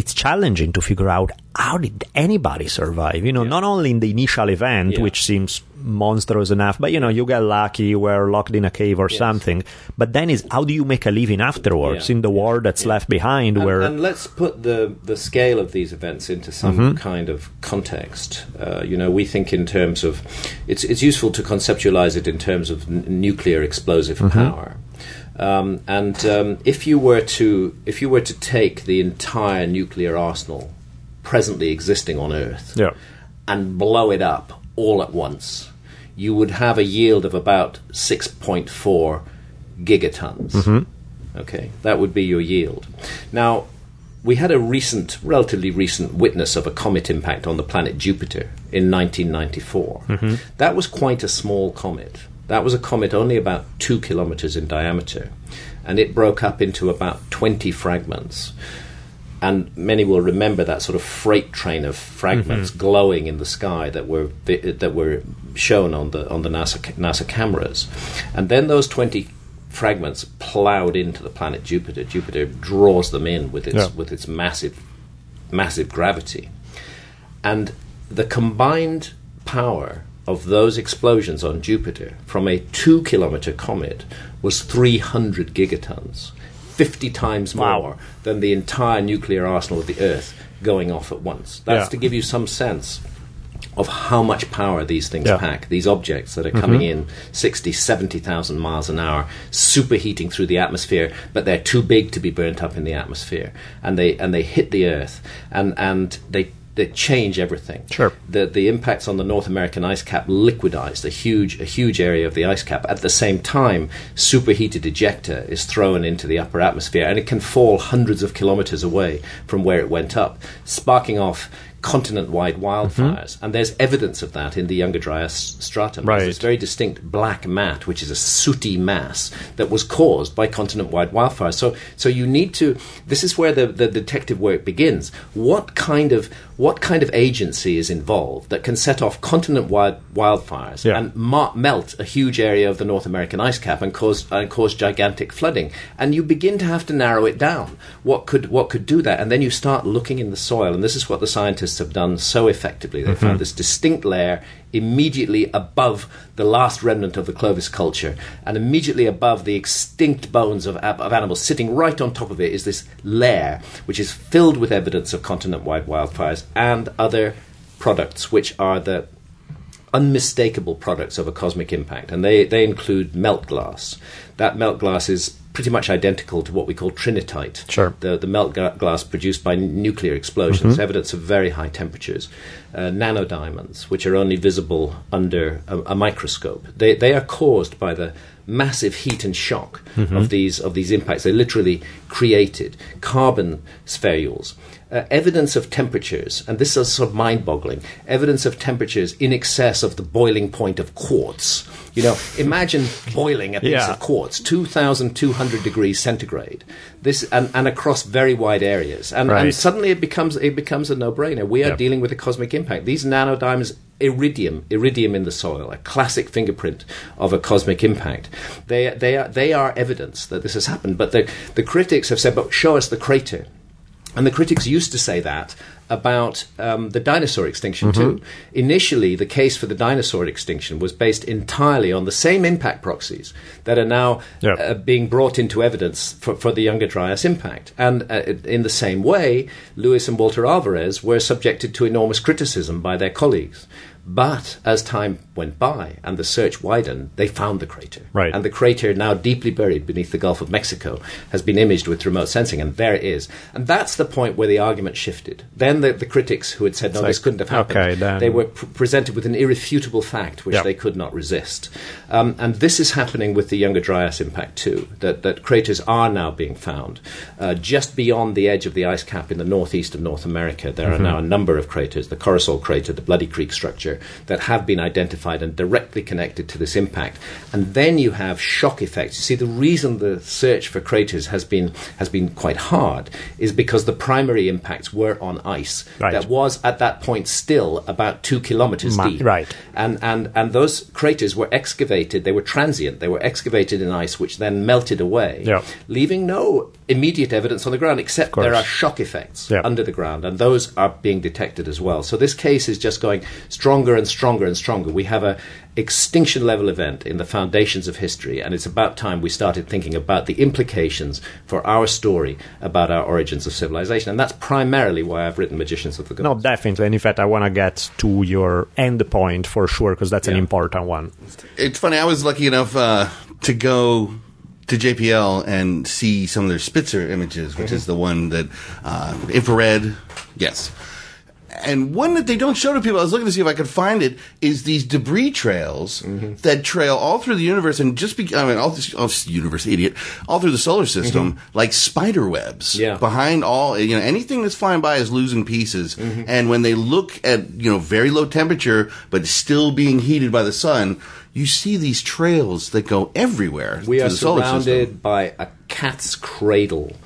it's challenging to figure out how did anybody survive you know not only in the initial event Yeah. which seems monstrous enough but you know you get lucky you were locked in a cave or Yes. something but then is how do you make a living afterwards Yeah. in the war that's left behind And, where and let's put the, the scale of these events into some Mm-hmm. kind of context. Uh, you know, we think in terms of it's it's useful to conceptualize it in terms of n- nuclear explosive Mm-hmm. power. Um, and um, if you were to if you were to take the entire nuclear arsenal presently existing on Earth yeah and blow it up all at once, you would have a yield of about 6.4 gigatons. Okay, that would be your yield. Now, we had a recent, relatively recent witness of a comet impact on the planet Jupiter in 1994. That was quite a small comet. That was a comet only about two kilometers in diameter, and it broke up into about 20 fragments and many will remember that sort of freight train of fragments mm-hmm. glowing in the sky that were that were shown on the on the NASA NASA cameras, and then those twenty fragments ploughed into the planet Jupiter. Jupiter draws them in with its Yeah. with its massive massive gravity, and the combined power of those explosions on Jupiter from a two kilometer comet was 300 gigatons, 50 times Wow. more than the entire nuclear arsenal of the Earth going off at once. That's Yeah. to give you some sense of how much power these things Yeah. pack, these objects that are mm-hmm. coming in 60, 70,000 miles an hour, superheating through the atmosphere, but they're too big to be burnt up in the atmosphere. And they, and they hit the Earth, and, and they that change everything. Sure. The the impacts on the North American ice cap liquidized a huge a huge area of the ice cap. At the same time, superheated ejecta is thrown into the upper atmosphere, and it can fall hundreds of kilometers away from where it went up, sparking off continent wide wildfires. Mm-hmm. And there's evidence of that in the Younger Dryas stratum. Right. There's this very distinct black mat, which is a sooty mass that was caused by continent wide wildfires. So, so you need to, this is where the, the detective work begins. What kind of what kind of agency is involved that can set off continent wide wildfires Yeah. and melt a huge area of the North American ice cap and cause and cause gigantic flooding? And you begin to have to narrow it down. What could what could do that? And then you start looking in the soil, and this is what the scientists have done so effectively. They mm-hmm. found this distinct layer immediately above the last remnant of the Clovis culture, and immediately above the extinct bones of, of animals, sitting right on top of it, is this layer which is filled with evidence of continent-wide wildfires and other products, which are the unmistakable products of a cosmic impact, and they, they include melt glass. That melt glass is pretty much identical to what we call trinitite, Sure. the, the melt ga- glass produced by n- nuclear explosions, evidence of very high temperatures. Uh, nanodiamonds, which are only visible under a, a microscope, they, they are caused by the massive heat and shock of these of these impacts. They're literally created carbon spherules. Uh, evidence of temperatures, and this is sort of mind-boggling. Evidence of temperatures in excess of the boiling point of quartz. You know, imagine boiling a piece Yeah. of quartz, two thousand two hundred degrees centigrade. This and, and across very wide areas, and, Right. and suddenly it becomes it becomes a no-brainer. We are Yep. dealing with a cosmic impact. These nanodiamonds, iridium, iridium in the soil, a classic fingerprint of a cosmic impact. They they are they are evidence that this has happened. But the the critics have said, "But show us the crater." And the critics used to say that about um, the dinosaur extinction too. Initially, the case for the dinosaur extinction was based entirely on the same impact proxies that are now Yeah. uh, being brought into evidence for, for the Younger Dryas impact. And uh, in the same way, Luis and Walter Alvarez were subjected to enormous criticism by their colleagues. But as time went by and the search widened, they found the crater. Right. And the crater, now deeply buried beneath the Gulf of Mexico, has been imaged with remote sensing, and there it is. And that's the point where the argument shifted. Then the, the critics who had said, no, It's this couldn't have happened, okay, then- they were pr- presented with an irrefutable fact which Yeah. they could not resist. Um, and this is happening with the Younger Dryas impact too, that, that craters are now being found. Uh, just beyond the edge of the ice cap in the northeast of North America, there Mm-hmm. are now a number of craters, the Corossol crater, the Bloody Creek structure, that have been identified and directly connected to this impact. And then you have shock effects. You see, the reason the search for craters has been, has been quite hard is because the primary impacts were on ice Right. that was at that point still about two kilometers Ma- deep. right. And, and, and those craters were excavated, they were transient, they were excavated in ice, which then melted away, Yeah. leaving no immediate evidence on the ground, except there are shock effects Yeah. under the ground, and those are being detected as well. So this case is just going stronger and stronger and stronger. We have a extinction level event in the foundations of history, and it's about time we started thinking about the implications for our story about our origins of civilization. And that's primarily why I've written Magicians of the Gods. No, definitely. And in fact, I want to get to your end point for sure because that's an important one. It's funny. I was lucky enough uh, to go to JPL and see some of their Spitzer images, which is the one that uh, infrared. Yes. And one that they don't show to people, I was looking to see if I could find it, is these debris trails mm-hmm. that trail all through the universe and just be, I mean, all this, all this universe, idiot, all through the solar mm-hmm. system, like spider webs. Yeah. Behind all, you know, anything that's flying by is losing pieces. Mm-hmm. And when they look at, you know, very low temperature, but still being heated by the sun, you see these trails that go everywhere. We are surrounded by a cat's cradle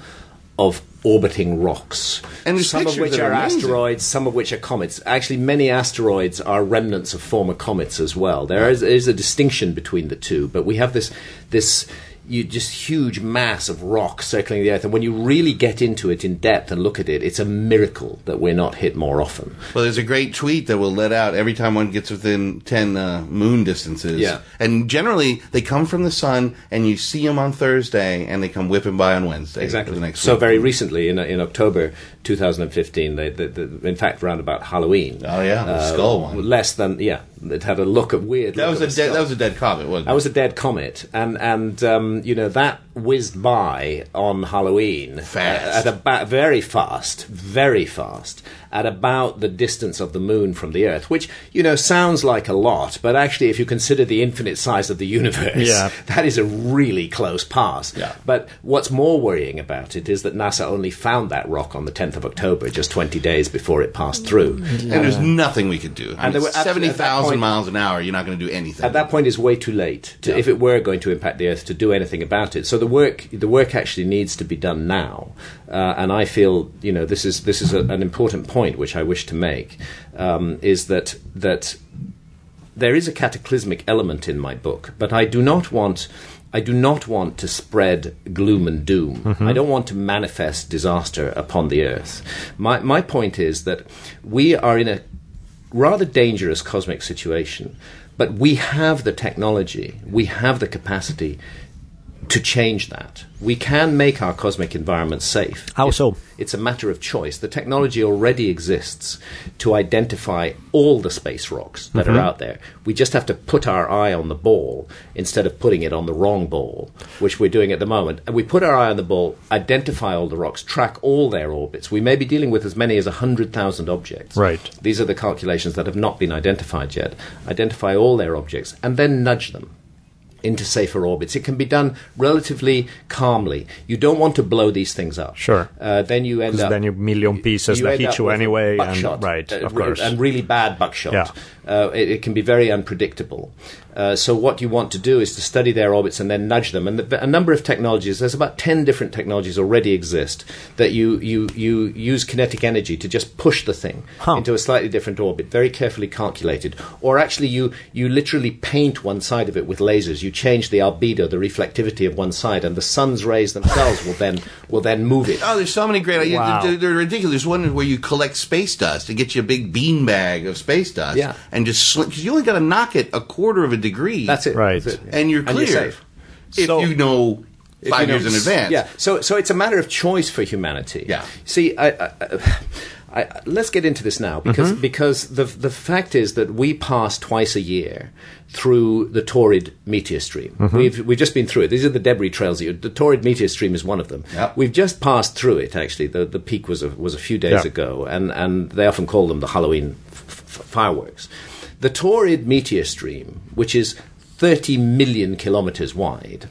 of orbiting rocks. And some of which are, are asteroids, some of which are comets. Actually, many asteroids are remnants of former comets as well. There is, is a distinction between the two, but we have this this you just huge mass of rock circling the Earth, and when you really get into it in depth and look at it, it's a miracle that we're not hit more often. Well, there's a great tweet that will let out every time one gets within 10 uh, moon distances. Yeah. And generally, they come from the sun, and you see them on Thursday, and they come whipping by on Wednesday. Exactly. The next so week. very recently, in in October 2015, they, they, they, in fact, around about Halloween. uh, Oh, yeah, the skull one. Less than yeah, it had a look of weird. That look was a dead, that was a dead comet, wasn't it? That was a dead comet, and and um, you know that whizzed by on Halloween uh, Fast. at about very fast, very fast, at about the distance of the moon from the Earth, which you know sounds like a lot, but actually, if you consider the infinite size of the universe, Yeah. (laughs) that is a really close pass. Yeah. But what's more worrying about it is that NASA only found that rock on the 10th of October, just 20 days before it passed through. And there's nothing we could do. I And there mean, were absolutely- at that 70,000 miles an hour, you're not going to do anything. At that point, is way too late. To, If it were going to impact the Earth, to do anything about it. So the work, the work actually needs to be done now. Uh, and I feel, you know, this is this is a, an important point which I wish to make. Um, is that that there is a cataclysmic element in my book, but I do not want. I do not want to spread gloom and doom. I don't want to manifest disaster upon the earth. My, my point is that we are in a rather dangerous cosmic situation, but we have the technology, we have the capacity to change that. We can make our cosmic environment safe. How so? It's a matter of choice. The technology already exists to identify all the space rocks that Mm-hmm. are out there. We just have to put our eye on the ball instead of putting it on the wrong ball, which we're doing at the moment. And we put our eye on the ball, identify all the rocks, track all their orbits. We may be dealing with as many as 100,000 objects. Right. These are the calculations that have not been identified yet. Identify all their objects and then nudge them into safer orbits. It can be done relatively calmly. You don't want to blow these things up. Sure. Uh, then you end up then you million pieces that hit you anyway, and- right, uh, of re- course. and really bad buckshot. Yeah. Uh, it, it can be very unpredictable. Uh, so what you want to do is to study their orbits and then nudge them. And the, a number of technologies, there's about 10 different technologies already exist that you, you, you use kinetic energy to just push the thing Huh. into a slightly different orbit, very carefully calculated. Or actually you, you literally paint one side of it with lasers. You change the albedo, the reflectivity of one side, and the sun's rays themselves will then, will then move it. Oh, there's so many great ideas. Wow. They're, they're ridiculous. There's one where you collect space dust to get you a big bean bag of space dust. Yeah. And just because you only got to knock it a quarter of a degree. That's it. Right. That's it. And you're And clear. you're safe. If So- you know five you know- years in advance. Yeah, so so it's a matter of choice for humanity. Yeah. See, I, I, I, I, let's get into this now because mm-hmm. because the the fact is that we pass twice a year through the Taurid meteor stream. Mm-hmm. We've we've just been through it. These are the debris trails. that The Taurid meteor stream is one of them. Yeah. We've just passed through it. Actually, the the peak was a, was a few days Yeah. ago, and and they often call them the Halloween f- f- fireworks. The Taurid meteor stream, which is 30 million kilometers wide,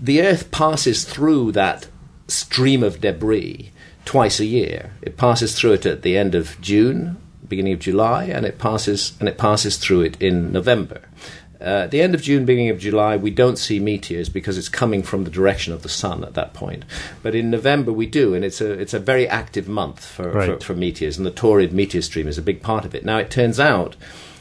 the Earth passes through that stream of debris twice a year. It passes through it at the end of June, beginning of July, and it passes and it passes through it in November. Uh, at the end of June, beginning of July, we don't see meteors because it's coming from the direction of the sun at that point. But in November, we do, and it's a it's a very active month for, Right. for, for meteors, and the Taurid meteor stream is a big part of it. Now, it turns out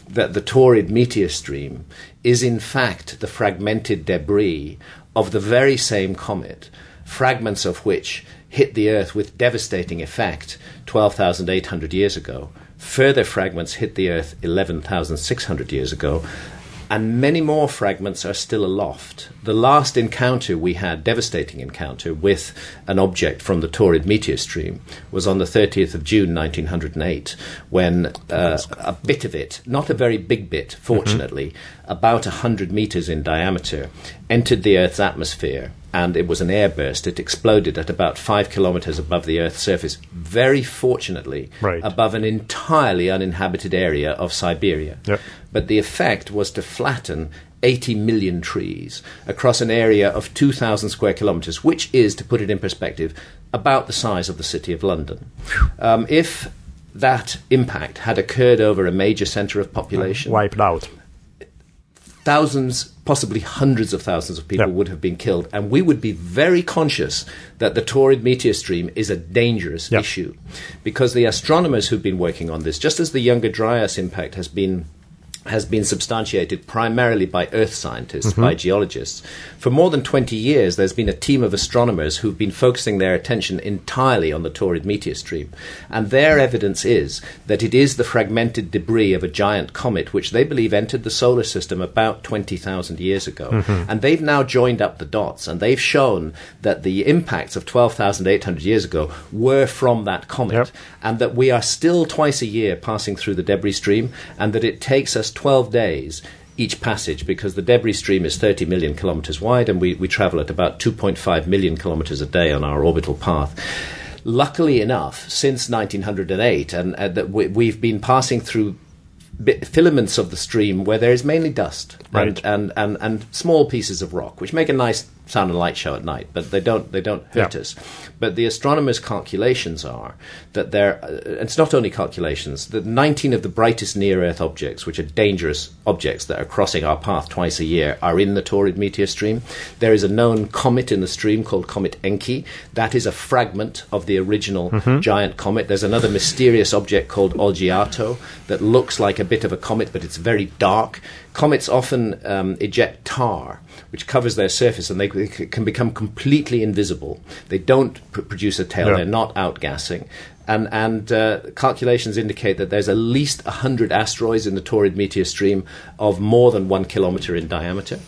that the Taurid meteor stream is in fact the fragmented debris of the very same comet, fragments of which hit the Earth with devastating effect 12,800 years ago. Further fragments hit the Earth 11,600 years ago. And many more fragments are still aloft. The last encounter we had, devastating encounter, with an object from the Taurid meteor stream was on the 30th of June 1908, when uh, a bit of it, not a very big bit, fortunately, about 100 meters in diameter, entered the Earth's atmosphere and it was an airburst. It exploded at about five kilometers above the Earth's surface, very fortunately, Right. above an entirely uninhabited area of Siberia. Yep. But the effect was to flatten 80 million trees across an area of 2,000 square kilometers, which is, to put it in perspective, about the size of the city of London. Um, if that impact had occurred over a major center of population, Wiped out. Thousands, possibly hundreds of thousands of people Yeah. would have been killed. And we would be very conscious that the Taurid meteor stream is a dangerous Yeah. issue because the astronomers who've been working on this, just as the Younger Dryas impact has been has been substantiated primarily by earth scientists, by mm-hmm. geologists. For more than 20 years, there's been a team of astronomers who've been focusing their attention entirely on the Taurid meteor stream. And their evidence is that it is the fragmented debris of a giant comet which they believe entered the solar system about 20,000 years ago. Mm-hmm. And they've now joined up the dots and they've shown that the impacts of 12,800 years ago were from that comet Yep. and that we are still twice a year passing through the debris stream, and that it takes us 12 days each passage because the debris stream is 30 million kilometers wide and we, we travel at about 2.5 million kilometers a day on our orbital path. Luckily enough, since 1908, and uh, that we, we've been passing through bit, filaments of the stream where there is mainly dust Right. and, and, and, and small pieces of rock, which make a nice sound and light show at night, but they don't they don't hurt Yeah. us. But the astronomers' calculations are that there. Uh, it's not only calculations. That 19 of the brightest near-Earth objects, which are dangerous objects that are crossing our path twice a year, are in the Taurid meteor stream. There is a known comet in the stream called Comet Encke. That is a fragment of the original giant comet. There's another mysterious object called Oljato that looks like a bit of a comet, but it's very dark. Comets often um, eject tar, which covers their surface, and they can become completely invisible. They don't pr- produce a tail; Yeah. they're not outgassing. And, and uh, calculations indicate that there's at least 100 asteroids in the Taurid meteor stream of more than one kilometer in diameter.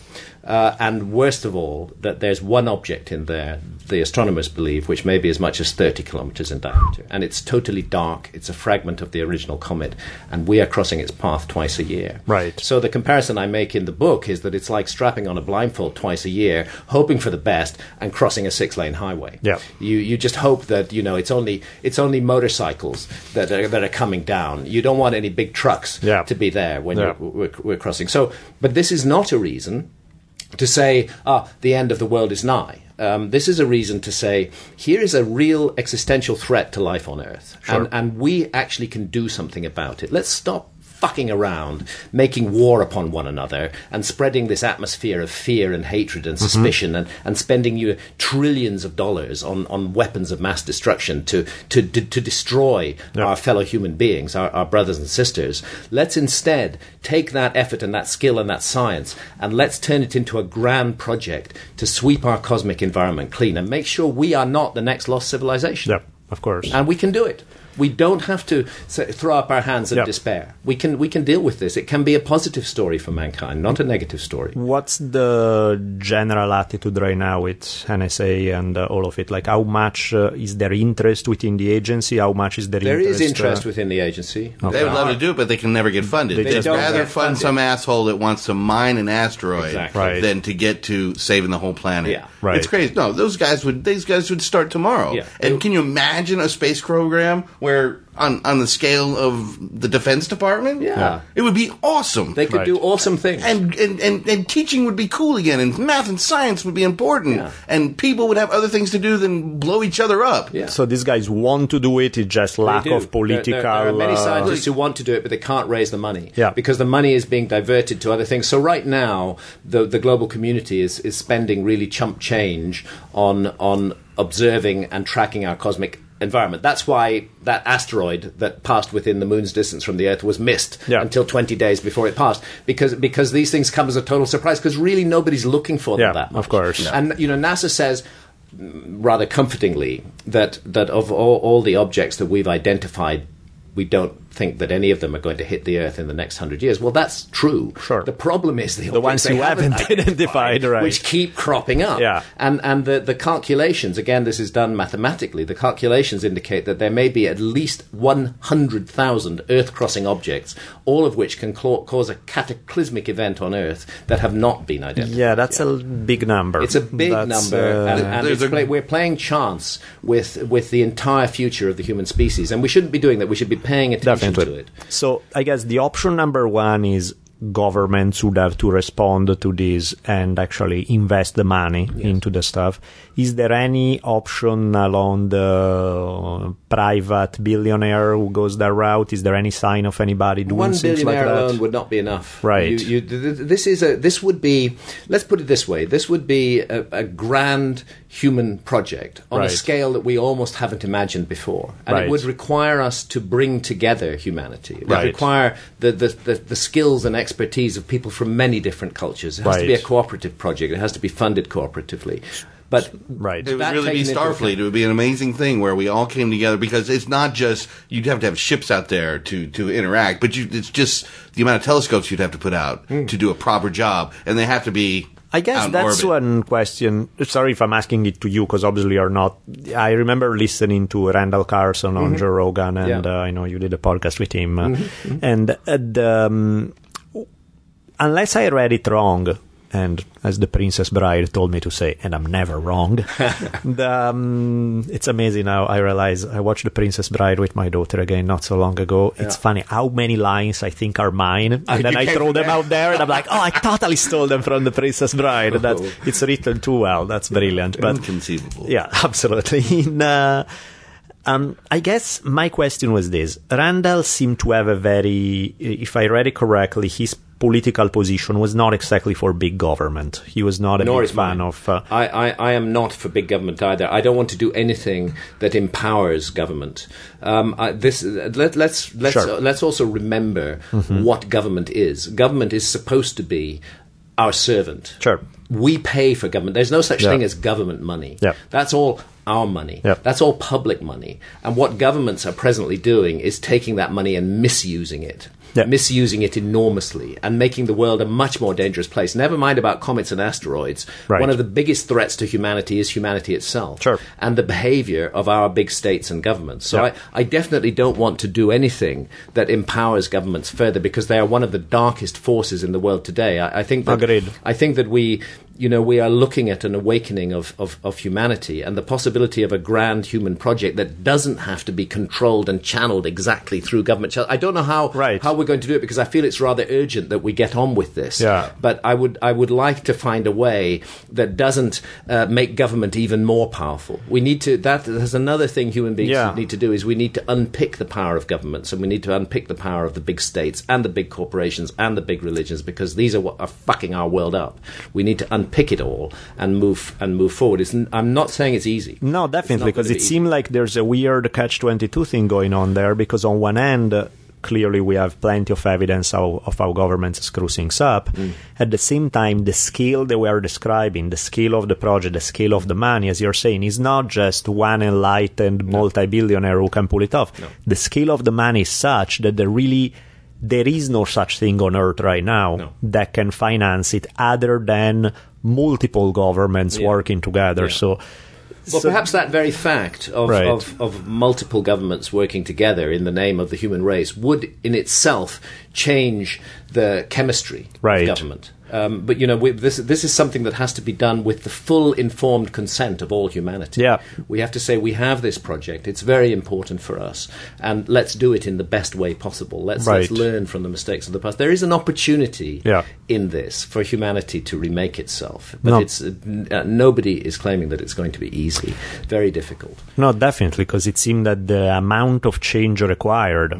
Uh, and worst of all, that there's one object in there, the astronomers believe, which may be as much as 30 kilometers in diameter. And it's totally dark. It's a fragment of the original comet. And we are crossing its path twice a year. Right. So the comparison I make in the book is that it's like strapping on a blindfold twice a year, hoping for the best, and crossing a six-lane highway. Yeah. You you just hope that you know it's only it's only motorcycles that are, that are coming down. You don't want any big trucks Yeah. to be there when Yeah. you're, we're, we're crossing. So, but this is not a reason to say, ah, the end of the world is nigh. Um, this is a reason to say, here is a real existential threat to life on Earth, and, and we actually can do something about it. Let's stop fucking around, making war upon one another, and spreading this atmosphere of fear and hatred and mm-hmm. suspicion, and, and spending you trillions of dollars on, on weapons of mass destruction to, to, to, to destroy Yeah. our fellow human beings, our, our brothers and sisters. Let's instead take that effort and that skill and that science and let's turn it into a grand project to sweep our cosmic environment clean and make sure we are not the next lost civilization. Yeah, of course. And we can do it. We don't have to throw up our hands in Yeah. despair. We can, we can deal with this. It can be a positive story for mankind, not a negative story. What's the general attitude right now with NSA and uh, all of it? Like, how much uh, is there interest within the agency? How much is there, There is interest? interest uh, within the agency. They would love to do it, but they can never get funded. They They'd just rather fund funded. some asshole that wants to mine an asteroid Exactly. Right. than to get to saving the whole planet. Yeah. Right. It's crazy. No, those guys would these guys would start tomorrow. Yeah. And can you imagine a space program where on on the scale of the Defense Department? Yeah. It would be awesome. They could Right. do awesome things. and, and, and, and teaching would be cool again, and math and science would be important, Yeah. and people would have other things to do than blow each other up. Yeah. So these guys want to do it. It's just lack do. of political. There, there, there are many uh, scientists who want to do it, but they can't raise the money. Yeah. Because the money is being diverted to other things. So right now, the the global community is, is spending really chump change on on observing and tracking our cosmic environment. That's why that asteroid that passed within the moon's distance from the Earth was missed Yeah. until 20 days before it passed. Because because these things come as a total surprise. Because really nobody's looking for them Yeah, that much. of course. And you know, NASA says mm, rather comfortingly that that of all, all the objects that we've identified, we don't think that any of them are going to hit the Earth in the next hundred years. Well, that's true. Sure. The problem is the, The ones objects they you haven't (laughs) identified, right. which keep cropping up. Yeah. And and the the calculations again, this is done mathematically. The calculations indicate that there may be at least one hundred thousand Earth crossing objects, all of which can cla- cause a cataclysmic event on Earth that have not been identified. Yeah, that's a big number. It's a big That's, number, uh, and, and it's a- play, we're playing chance with with the entire future of the human species, and we shouldn't be doing that. We should be paying attention it. So I guess the option number one is governments would have to respond to this and actually invest the money into the stuff. Is there any option along the uh, private billionaire who goes that route? Is there any sign of anybody doing One things like billionaire that? alone would not be enough. Right. You, you, th- th- this is a. This would be. Let's put it this way. This would be a, a grand human project on Right. a scale that we almost haven't imagined before, and Right. it would require us to bring together humanity. It would Right. require the, the, the, the skills and expertise of people from many different cultures. It has to be a cooperative project. It has to be funded cooperatively. But Right. It would really be Starfleet. It would be an amazing thing where we all came together because it's not just you'd have to have ships out there to, to interact, but you, it's just the amount of telescopes you'd have to put out Hmm. to do a proper job, and they have to be. I guess out that's orbit. one question. Sorry if I'm asking it to you, because obviously you're not. I remember listening to Randall Carlson on Joe Rogan, and Yeah. uh, I know you did a podcast with him. Uh, And uh, the, um, unless I read it wrong, and as the Princess Bride told me to say, and I'm never wrong. (laughs) the, um, it's amazing now. I realize I watched the Princess Bride with my daughter again not so long ago. It's funny how many lines I think are mine, (laughs) and Oh, then I throw them out there, and I'm like, oh, I totally stole them from the Princess Bride. That Oh. it's written too well. That's brilliant. But Inconceivable. yeah, (laughs) absolutely. In, uh, um, I guess my question was this: Randall seemed to have a very, if I read it correctly, his political position was not exactly for big government. He was not a Nor big fan mine. of. Uh, I, I, I am not for big government either. I don't want to do anything that empowers government. Um, I, this let, let's let's Sure. Mm-hmm. uh, let's also remember what government is. Government is supposed to be our servant. Sure. We pay for government. There's no such Yeah. thing as government money. Yeah. That's all our money. Yeah. That's all public money. And what governments are presently doing is taking that money and misusing it. Yeah. Misusing it enormously and making the world a much more dangerous place. Never mind about comets and asteroids. Right. One of the biggest threats to humanity is humanity itself. Sure. And the behavior of our big states and governments. So Yeah. I, I definitely don't want to do anything that empowers governments further because they are one of the darkest forces in the world today. I, I think that Agreed. I think that we you know, we are looking at an awakening of, of, of humanity and the possibility of a grand human project that doesn't have to be controlled and channeled exactly through government. I don't know how Right. how we're going to do it because I feel it's rather urgent that we get on with this. Yeah. But I would I would like to find a way that doesn't uh, make government even more powerful. We need to that there's another thing human beings Yeah. need to do is we need to unpick the power of governments and we need to unpick the power of the big states and the big corporations and the big religions because these are what are fucking our world up. We need to unpick it all and move and move forward. It's, I'm not saying it's easy. No, definitely, because it be seemed like there's a weird catch 22 thing going on there. Because on one end, uh, clearly we have plenty of evidence of, of how governments screw things up. Mm. At the same time, the scale that we are describing, the scale of the project, the scale of the money, as you're saying, is not just one enlightened multi-billionaire who can pull it off. The scale of the money is such that there really there is no such thing on earth right now No. that can finance it other than multiple governments Yeah. working together. Yeah. So Well, so- perhaps that very fact of, Right. of, of multiple governments working together in the name of the human race would, in itself, change the chemistry Right. of government. Um, but you know, we, this this is something that has to be done with the full informed consent of all humanity. Yeah. we have to say we have this project. It's very important for us, and let's do it in the best way possible. Let's, let's learn from the mistakes of the past. There is an opportunity Yeah. in this for humanity to remake itself, but No. it's uh, n- uh, nobody is claiming that it's going to be easy. Very difficult. No, definitely, because it seemed that the amount of change required,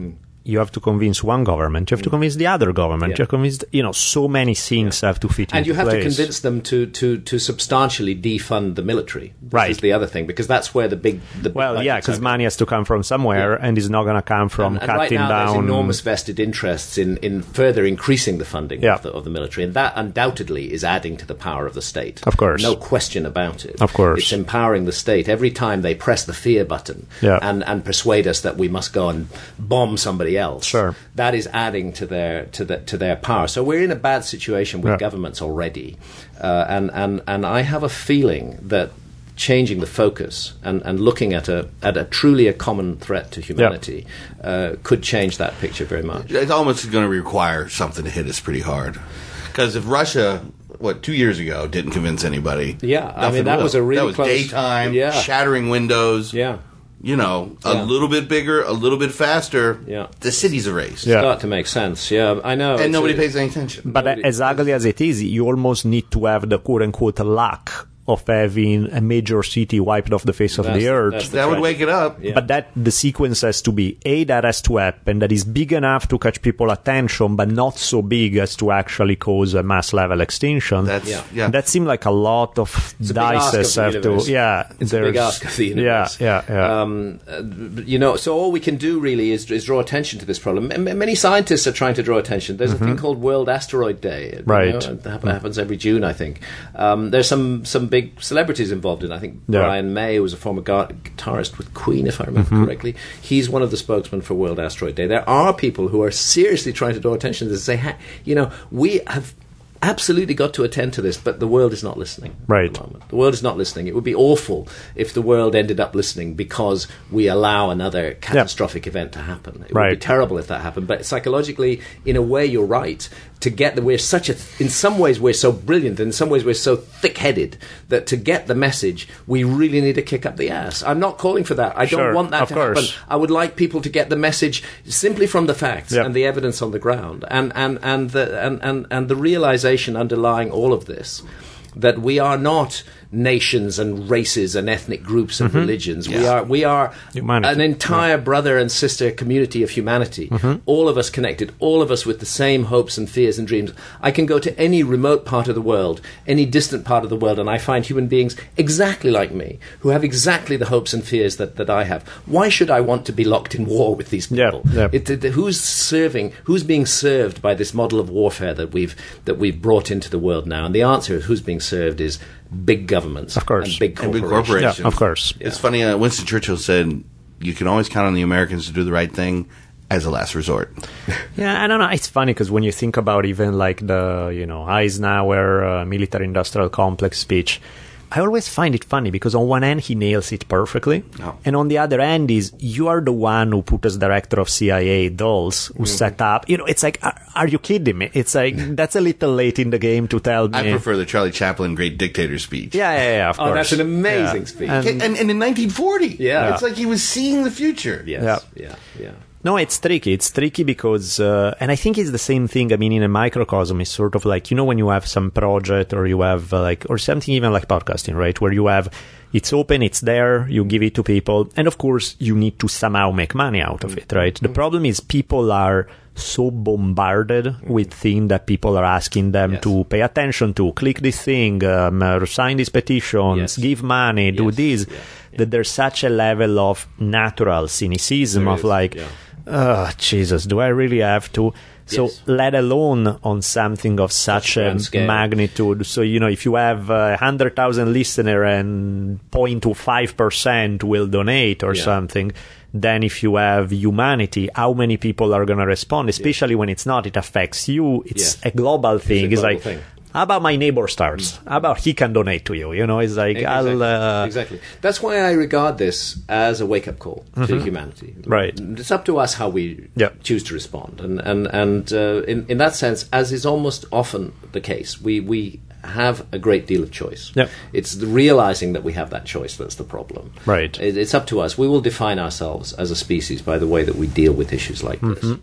you have to convince one government, you have to convince the other government, Mm. Yeah. you have to convince, you know, so many things have to fit in And you have place. to convince them to, to, to substantially defund the military. This Right. is the other thing because that's where the big the big Well, yeah, because money has to come from somewhere, and it's not going to come from And, and right cutting now, down. there's enormous vested interests in, in further increasing the funding Yeah. of, the, of the military, and that undoubtedly is adding to the power of the state. Of course. no question about it. Of course. it's empowering the state every time they press the fear button Yeah. and and persuade us that we must go and bomb somebody else. Sure. that is adding to their to the, to their power. So we're in a bad situation with Yeah. governments already, uh, and and and I have a feeling that. Changing the focus and, and looking at a at a truly a common threat to humanity uh, could change that picture very much. It's almost going to require something to hit us pretty hard. Because if Russia, what two years ago, didn't convince anybody, Yeah, I mean, that will. was a really that was close- daytime, Yeah. shattering windows. Yeah. You know, a Yeah. little bit bigger, a little bit faster. Yeah. the city's erased. Yeah. Start to make sense. Yeah, I know. and nobody a- pays any attention. But Nobody- as ugly as it is, you almost need to have the quote unquote luck of having a major city wiped off the face of the earth. The that would wake it up. Yeah. But that the sequence has to be a that has to happen that is big enough to catch people attention, but not so big as to actually cause a mass level extinction. That's Yeah. yeah. That seemed like a lot of It's a of dices have universe. to. Yeah, It's a big ask of the universe. Yeah, yeah, yeah. Um, uh, you know, so all we can do really is, is draw attention to this problem. M- m- many scientists are trying to draw attention. There's a thing called World Asteroid Day. you Mm-hmm. Right. know, it happens every June, I think. Um, there's some some big celebrities involved in. I think Yeah. Brian May, who was a former guitarist with Queen, if I remember Mm-hmm. correctly, he's one of the spokesmen for World Asteroid Day. There are people who are seriously trying to draw attention to this. and Say, "Ha- you know, we have absolutely got to attend to this, but the world is not listening. Right. At the, moment. the world is not listening. It would be awful if the world ended up listening because we allow another catastrophic event to happen. It Right. would be terrible if that happened. But psychologically, in a way, you're right. To get the, we're such a, in some ways, we're so brilliant, and in some ways, we're so thick headed that to get the message, we really need to kick up the ass. I'm not calling for that. I don't Sure, want that of to course. happen. I would like people to get the message simply from the facts Yep. and the evidence on the ground, and and and the and, and, and the realization underlying all of this that we are not nations and races and ethnic groups and religions. We are we are Mm-hmm. Humanity. an entire brother and sister community of humanity. Mm-hmm. All of us connected, all of us with the same hopes and fears and dreams. I can go to any remote part of the world, any distant part of the world, and I find human beings exactly like me, who have exactly the hopes and fears that, that I have. Why should I want to be locked in war with these Yeah, people? yeah. It, it- who's serving? Who's being served by this model of warfare that we've that we've brought into the world now? And the answer is who's being served is big governments, Of course. and big And big corporations. corporations. Yeah, of course. It's funny. Uh, Winston Churchill said, "You can always count on the Americans to do the right thing as a last resort." (laughs) Yeah, I don't know. It's funny because when you think about even like the you know Eisenhower uh, military-industrial complex speech, I always find it funny because on one end he nails it perfectly, Oh. and on the other end is you are the one who put as director of CIA Dulles who mm-hmm. set up. You know, it's like, are, are you kidding me? It's like mm-hmm. that's a little late in the game to tell me. I prefer the Charlie Chaplin Great Dictator speech. Yeah, yeah, yeah. Of Oh, course. that's an amazing Yeah. speech. And- And, and, in 1940, Yeah. it's like he was seeing the future. Yes. Yeah. Yeah. Yeah. No, it's tricky. It's tricky because, uh, and I think it's the same thing. I mean, in a microcosm, it's sort of like, you know, when you have some project or you have uh, like, or something even like podcasting, right? Where you have, it's open, it's there, you give it to people. And of course, you need to somehow make money out of it, right? The problem is people are so bombarded with things that people are asking them Yes. to pay attention to. Click this thing, um, uh, sign these petitions, Yes. give money, do this. Yeah. That there's such a level of natural cynicism There of is, like, yeah. Oh Jesus, do I really have to? So, Yes. let alone on something of such Such a scale. magnitude. So, you know, if you have uh, a hundred thousand listener and 0.25 percent will donate or Yeah. something, then if you have humanity, how many people are going to respond? Especially when it's not, it affects you. It's a global thing. It's, global like, thing. How about my neighbor starts? How about he can donate to you? You know, it's like, Exactly. I'll, uh, exactly. That's why I regard this as a wake up call to humanity. Mm-hmm. Right. It's up to us how we Yeah. choose to respond, and and and uh, in in that sense, as is almost often the case, we we have a great deal of choice. Yeah. It's the realizing that we have that choice that's the problem. Right. It, it's up to us. We will define ourselves as a species by the way that we deal with issues like Mm-hmm. this.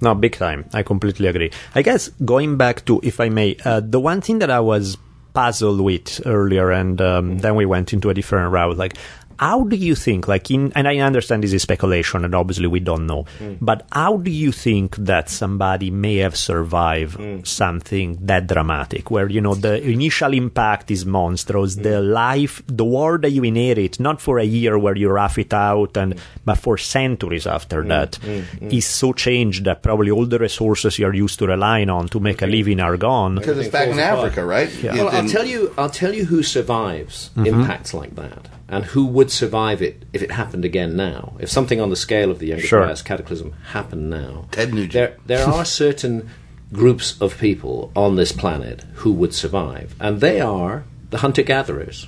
No, big time. I completely agree. I guess going back to, if I may, uh, the one thing that I was puzzled with earlier, and um, then we went into a different route. Like, how do you think, like in, and I understand this is speculation, and obviously we don't know, mm. but how do you think that somebody may have survived mm. something that dramatic, where you know the initial impact is monstrous, the mm. life, the world that you inherit, not for a year where you rough it out, and but for centuries after that, is so changed that probably all the resources you're used to relying on to make a living are gone. Because it's back in falls apart. Africa, right? Well, I'll tell you. I'll tell you who survives Mm-hmm. impacts like that, and who would survive it if it happened again now. If something on the scale of the Younger Sure. Dryas Cataclysm happened now, Ted Nugent. There, there are (laughs) certain groups of people on this planet who would survive, and they are the hunter-gatherers.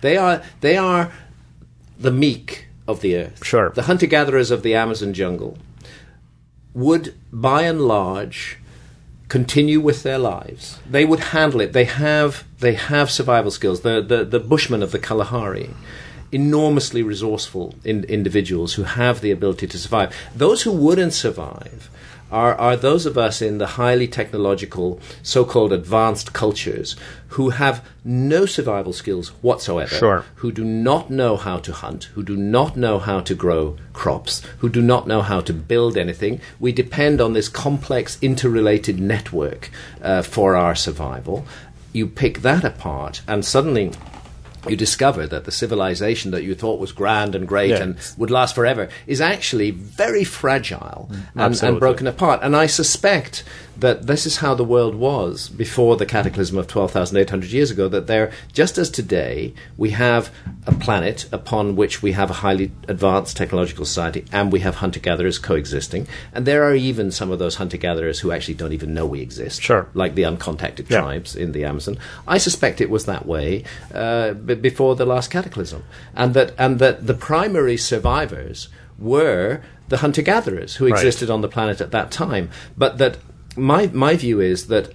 They are. They are the meek of the earth. Sure. The hunter-gatherers of the Amazon jungle would, by and large, continue with their lives. They would handle it. They have they have survival skills. The the, the Bushmen of the Kalahari, enormously resourceful in, individuals who have the ability to survive. Those who wouldn't survive are, are those of us in the highly technological, so called advanced cultures who have no survival skills whatsoever Sure. who do not know how to hunt, who do not know how to grow crops, who do not know how to build anything. We depend on this complex, interrelated network uh, for our survival. You pick that apart, and suddenly you discover that the civilization that you thought was grand and great Yeah. and would last forever is actually very fragile mm. and, and broken apart. And I suspect that this is how the world was before the cataclysm of 12,800 years ago, that there, just as today, we have a planet upon which we have a highly advanced technological society and we have hunter gatherers coexisting, and there are even some of those hunter gatherers who actually don't even know we exist, Sure. like the uncontacted Yeah. tribes in the Amazon. I suspect it was that way uh, b- before the last cataclysm, and that and that the primary survivors were the hunter gatherers who Right. existed on the planet at that time. But that my my view is that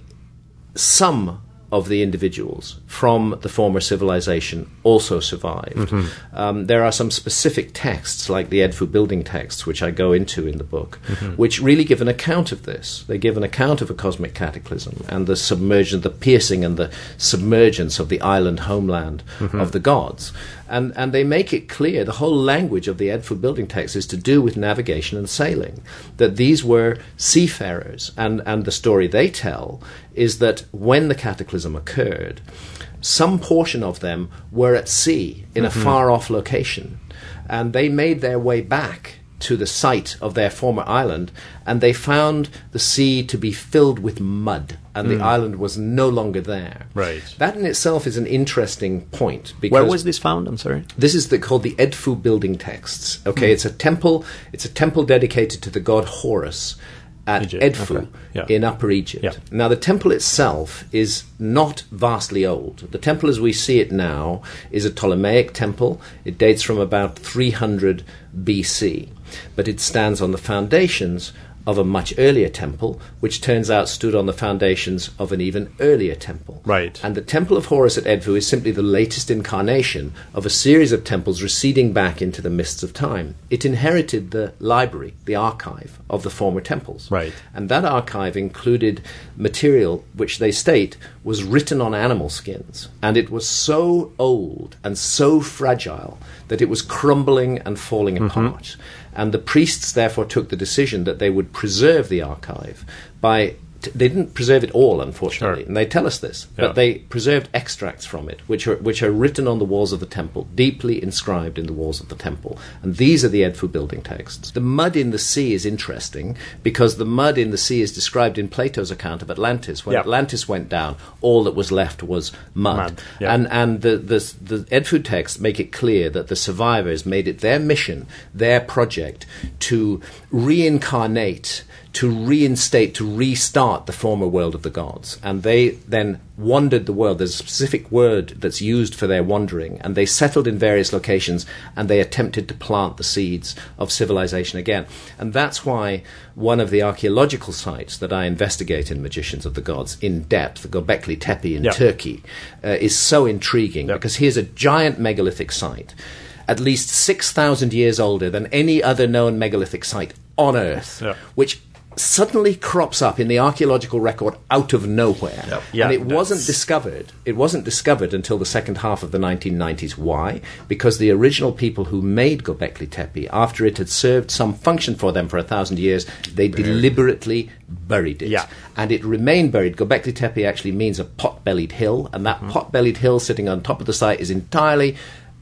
some of the individuals from the former civilization also survived. Mm-hmm. Um, there are some specific texts, like the Edfu building texts, which I go into in the book, mm-hmm. which really give an account of this. They give an account of a cosmic cataclysm and the submersion, the piercing and the submergence of the island homeland mm-hmm. of the gods. And, and they make it clear the whole language of the Edfu building text is to do with navigation and sailing. That these were seafarers, and, and the story they tell is that when the cataclysm occurred, some portion of them were at sea in a mm-hmm. far off location, and they made their way back to the site of their former island, and they found the sea to be filled with mud, and the hmm. island was no longer there. Right. That in itself is an interesting point because Where was this found? I'm sorry. this is the, called the Edfu building texts. Okay, hmm. it's a temple. It's a temple dedicated to the god Horus at Egypt, Edfu okay, yeah. in Upper Egypt. Yeah. Now, the temple itself is not vastly old. The temple, as we see it now, is a Ptolemaic temple. It dates from about 300 BC, but it stands on the foundations of a much earlier temple, which turns out stood on the foundations of an even earlier temple. Right. And the Temple of Horus at Edfu is simply the latest incarnation of a series of temples receding back into the mists of time. It inherited the library, the archive of the former temples. Right. And that archive included material which they state was written on animal skins. And it was so old and so fragile that it was crumbling and falling mm-hmm. apart. And the priests therefore took the decision that they would preserve the archive by. T- They didn't preserve it all, unfortunately, Sure. and they tell us this. Yeah. But they preserved extracts from it, which are which are written on the walls of the temple, deeply inscribed in the walls of the temple. And these are the Edfu building texts. The mud in the sea is interesting because the mud in the sea is described in Plato's account of Atlantis. When Yeah. Atlantis went down, all that was left was mud. Mud, yeah. And and the, the the Edfu texts make it clear that the survivors made it their mission, their project, to reincarnate, to reinstate, to restart the former world of the gods. And they then wandered the world. There's a specific word that's used for their wandering, and they settled in various locations and they attempted to plant the seeds of civilization again. And that's why one of the archaeological sites that I investigate in Magicians of the Gods in depth, Gobekli Tepe in Yeah. Turkey, uh, is so intriguing Yep. because here's a giant megalithic site, at least 6,000 years older than any other known megalithic site on Earth, Yeah. which suddenly crops up in the archaeological record out of nowhere. Yep. Yeah, and it wasn't discovered. It wasn't discovered until the second half of the 1990s. Why? Because the original people who made Gobekli Tepe, after it had served some function for them for a thousand years, they deliberately buried it. Yeah. And it remained buried. Gobekli Tepe actually means a pot-bellied hill, and that pot-bellied hill sitting on top of the site is entirely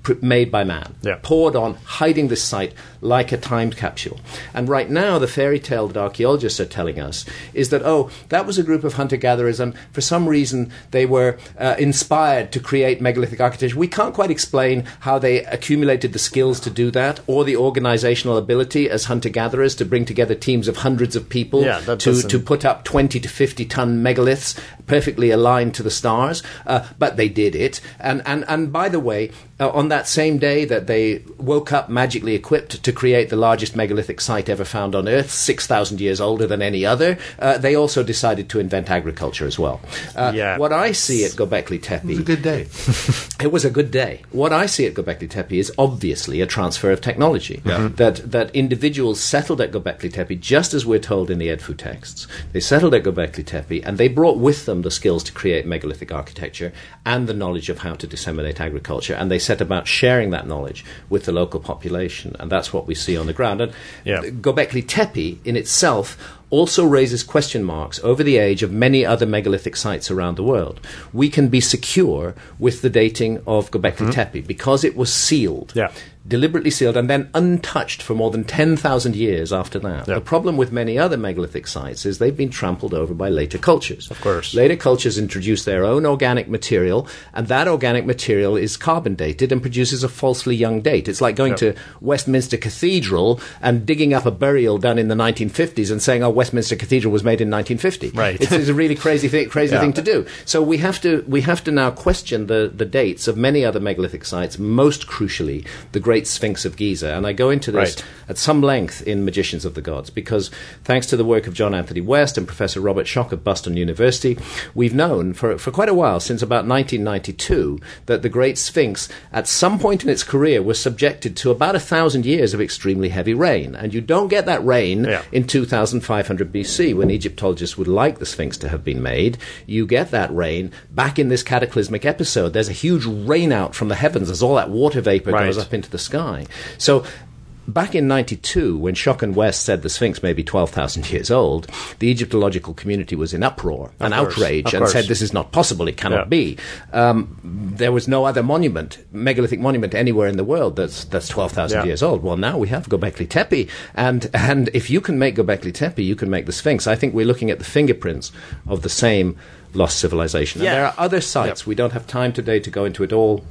pr- made by man, Yeah. poured on, hiding this site like a timed capsule. And right now, the fairy tale that archaeologists are telling us is that, oh, that was a group of hunter gatherers, and for some reason they were uh, inspired to create megalithic architecture. We can't quite explain how they accumulated the skills to do that or the organizational ability as hunter gatherers to bring together teams of hundreds of people Yeah, to, doesn't- to put up 20 to 50 ton megaliths perfectly aligned to the stars, uh, but they did it. And, and, and by the way, uh, on that same day that they woke up magically equipped to create the largest megalithic site ever found on Earth, 6,000 years older than any other, uh, they also decided to invent agriculture as well. Uh, Yeah. What I see at Gobekli Tepe It was a good day. (laughs) it was a good day. What I see at Gobekli Tepe is obviously a transfer of technology. That that individuals settled at Gobekli Tepe, just as we're told in the Edfu texts. They settled at Gobekli Tepe, and they brought with them the skills to create megalithic architecture and the knowledge of how to disseminate agriculture. And they set about sharing that knowledge with the local population, and that's what we see on the ground. And Yeah. Gobekli Tepe in itself also raises question marks over the age of many other megalithic sites around the world. We can be secure with the dating of Gobekli mm-hmm. Tepe because it was sealed. Yeah. Deliberately sealed and then untouched for more than 10,000 years after that. Yeah. The problem with many other megalithic sites is they've been trampled over by later cultures. Of course. Later cultures introduce their own organic material, and that organic material is carbon dated and produces a falsely young date. It's like going Yeah. to Westminster Cathedral and digging up a burial done in the 1950s and saying, "Oh, Westminster Cathedral was made in 1950." Right. It's, it's a really crazy thing, crazy (laughs) Yeah. thing to do. So we have to we have to now question the the dates of many other megalithic sites. Most crucially, the Great Sphinx of Giza, and I go into this Right. at some length in Magicians of the Gods because thanks to the work of John Anthony West and Professor Robert Schoch of Boston University, we've known for, for quite a while, since about 1992, that the Great Sphinx, at some point in its career, was subjected to about a thousand years of extremely heavy rain. And you don't get that rain Yeah. in 2500 BC when Egyptologists would like the Sphinx to have been made. You get that rain back in this cataclysmic episode. There's a huge rain out from the heavens as all that water vapor Right. goes up into the sky. So back in 92, when Schoch and West said the Sphinx may be 12,000 (laughs) years old, the Egyptological community was in uproar and outrage and course. said this is not possible, it cannot Yeah. be. Um, there was no other monument, megalithic monument anywhere in the world that's, that's 12,000 Yeah. years old. Well, now we have Göbekli Tepe, and, and if you can make Göbekli Tepe, you can make the Sphinx. I think we're looking at the fingerprints of the same lost civilization. And there are other sites. We don't have time today to go into it all.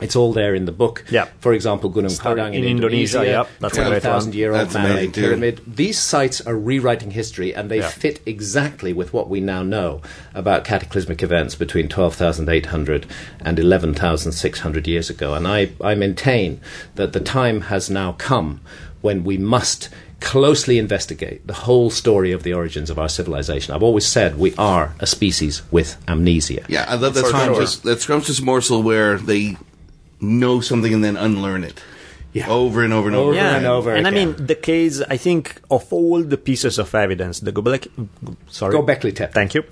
It's all there in the book. Yeah. For example, Gunung Story Padang in, in Indonesia, yep, that's a great one. 12,000 year old That's man made pyramid. These sites are rewriting history and they Yeah. fit exactly with what we now know about cataclysmic events between 12,800 and 11,600 years ago. And I, I maintain that the time has now come when we must closely investigate the whole story of the origins of our civilization. I've always said we are a species with amnesia. Yeah, I love that For scrumptious, that scrumptious morsel where they know something and then unlearn it. Yeah. Over and over and over. Over again. and over. And I mean, the case, I think, of all the pieces of evidence, the Göbekli, sorry, Göbekli Tepe. Thank you.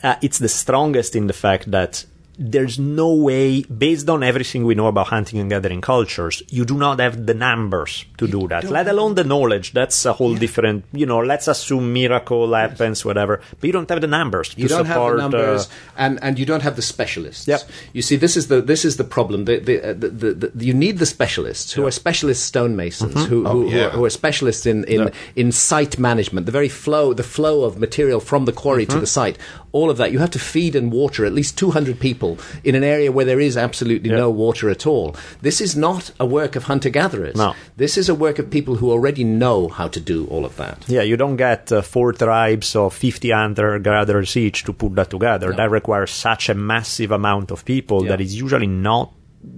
Uh, it's the strongest in the fact that there's no way, based on everything we know about hunting and gathering cultures, you do not have the numbers to do that, let alone the knowledge. That's a whole different, you know, let's assume miracle happens, whatever, but you don't have the numbers You to don't support. have the numbers, uh, and, and you don't have the specialists. Yep. You see, this is the this is the problem. The, the, uh, the, the, the, you need the specialists who are specialist stonemasons, Mm-hmm. who, who, Oh, who, yeah. are, who are specialists in, in, Yeah. in site management, the very flow, the flow of material from the quarry Mm-hmm. to the site. All of that, you have to feed and water at least 200 people in an area where there is absolutely Yeah. no water at all. This is not a work of hunter gatherers. No. This is a work of people who already know how to do all of that. Yeah, you don't get uh, four tribes of 50 hunter gatherers each to put that together. That requires such a massive amount of people Yeah. that is usually not,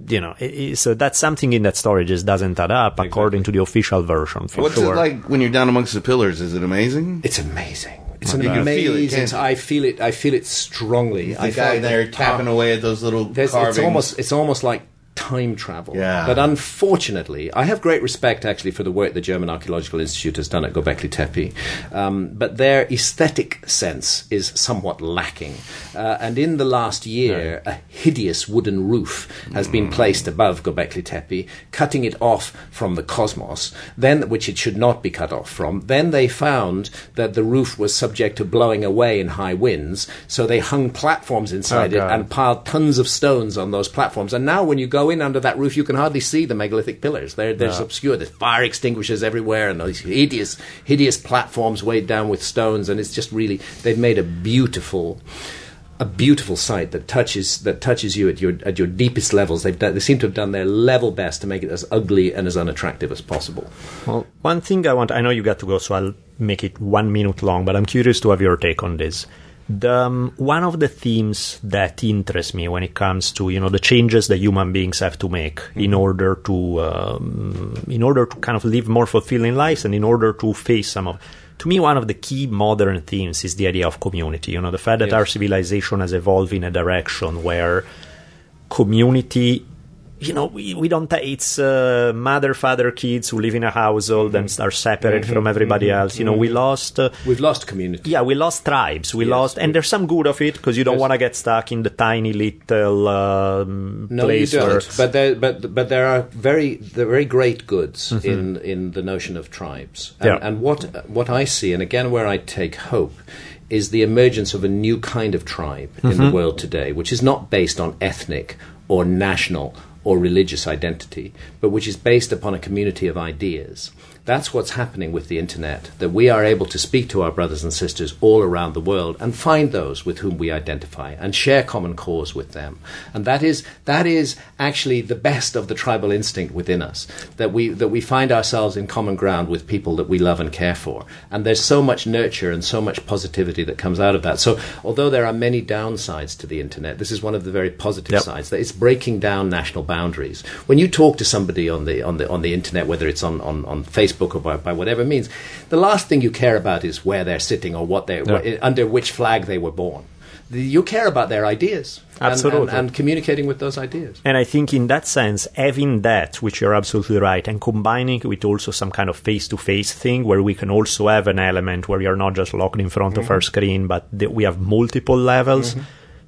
you know, i i- so that's something in that story just doesn't add up according to the official version for What's sure. it like when you're down amongst the pillars? Is it amazing? It's amazing. It's an You can feel it, amazing. I feel it. I feel it strongly. The I guy there tapping away at those little carvings. it's almost it's almost like time travel. Yeah. But unfortunately, I have great respect actually for the work the German Archaeological Institute has done at Göbekli Tepe, um, but their aesthetic sense is somewhat lacking. Uh, and in the last year, a hideous wooden roof has been placed above Göbekli Tepe, cutting it off from the cosmos, then which it should not be cut off from. Then they found that the roof was subject to blowing away in high winds, so they hung platforms inside Oh, it and piled tons of stones on those platforms. And now, when you go in under that roof, you can hardly see the megalithic pillars. They're, they're obscure. There's fire extinguishers everywhere, and these hideous, hideous platforms weighed down with stones. And it's just really they've made a beautiful. A beautiful site that touches that touches you at your at your deepest levels. They've done, they seem to have done their level best to make it as ugly and as unattractive as possible. Well, one thing I want, I know you got to go, so I'll make it one minute long, but I'm curious to have your take on this. The, um, one of the themes that interests me when it comes to you know the changes that human beings have to make in order to um, in order to kind of live more fulfilling lives and in order to face some of to me one of the key modern themes is the idea of community you know the fact that Yes. our civilization has evolved in a direction where community you know we, we don't it's uh, mother father kids who live in a household and are separate from everybody else. You know we lost uh, We've lost community. yeah we lost tribes. We Yes, lost and there's some good of it because you don't want to get stuck in the tiny little um, No, place you don't. But there, but but there are very there are very great goods in in the notion of tribes. And, Yeah. and what what I see, and again where I take hope, is the emergence of a new kind of tribe in the world today, which is not based on ethnic or national or religious identity, but which is based upon a community of ideas. That's what's happening with the internet, that we are able to speak to our brothers and sisters all around the world and find those with whom we identify and share common cause with them. And that is, that is actually the best of the tribal instinct within us, that we, that we find ourselves in common ground with people that we love and care for. And there's so much nurture and so much positivity that comes out of that. So, although there are many downsides to the internet, this is one of the very positive Yep. sides, that it's breaking down national boundaries. When you talk to somebody on the, on the, on the internet, whether it's on, on, on Facebook or by, by whatever means, the last thing you care about is where they're sitting or what they Yeah. under which flag they were born. You care about their ideas Absolutely. and, and communicating with those ideas. And I think in that sense, having that, which you're absolutely right, and combining it with also some kind of face to face thing where we can also have an element where you're not just locked in front Mm-hmm. of our screen, but that we have multiple levels.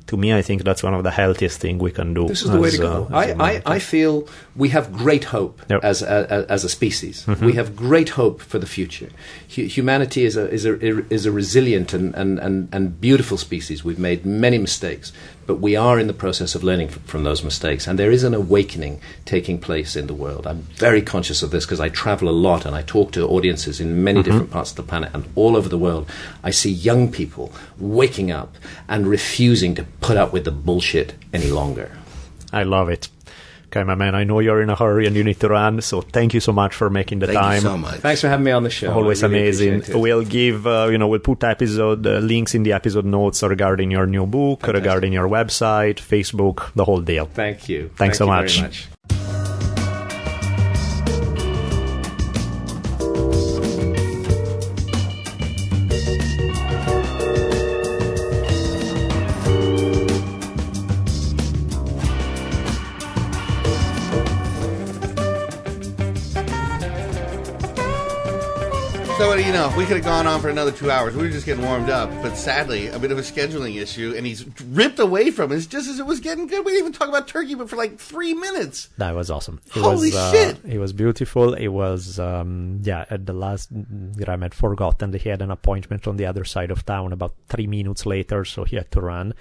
To me, I think that's one of the healthiest things we can do. This is the way to go. uh, I, I. I feel we have great hope Yep. as, a, as a species. Mm-hmm. We have great hope for the future. Hu- humanity is a, is a, is a resilient and, and, and, and beautiful species. We've made many mistakes, but we are in the process of learning f- from those mistakes. And there is an awakening taking place in the world. I'm very conscious of this because I travel a lot and I talk to audiences in many mm-hmm. different parts of the planet and all over the world. I see young people waking up and refusing to put up with the bullshit any longer. I love it. Okay, my man, I know you're in a hurry and you need to run, so thank you so much for making the Thank time. you so much. Thanks for having me on the show. Always really amazing. We'll give, uh, you know, we'll put episode uh, links in the episode notes regarding your new book, Fantastic. regarding your website, Facebook, the whole deal. Thank you. Thanks so you much. very much. You know, we could have gone on for another two hours. We were just getting warmed up, but sadly, a bit of a scheduling issue, and he's ripped away from us just as it was getting good. We didn't even talk about Turkey, but for like three minutes. That was awesome. It Holy was, uh, shit. It was beautiful. It was, um, yeah, at the last, Graham had forgotten that he had an appointment on the other side of town about three minutes later, so he had to run.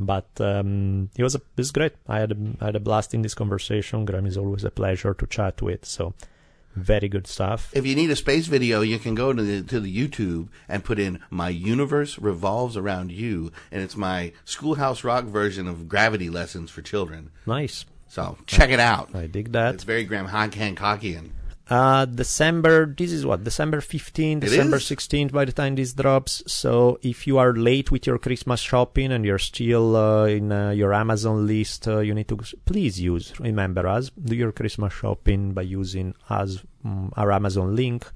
But um, it was a, it was great. I had a, I had a blast in this conversation. Graham is always a pleasure to chat with. So very good stuff. If you need a space video, you can go to the to the YouTube and put in "My Universe Revolves Around You," and it's my Schoolhouse Rock version of Gravity Lessons for Children. Nice. So check it out. I dig that. It's very Graham Hancockian. Uh, December, this is what, December 15th, December is. 16th by the time this drops. So if you are late with your Christmas shopping and you're still uh, in uh, your Amazon list, uh, you need to please use, remember us, do your Christmas shopping by using us, mm, our Amazon link.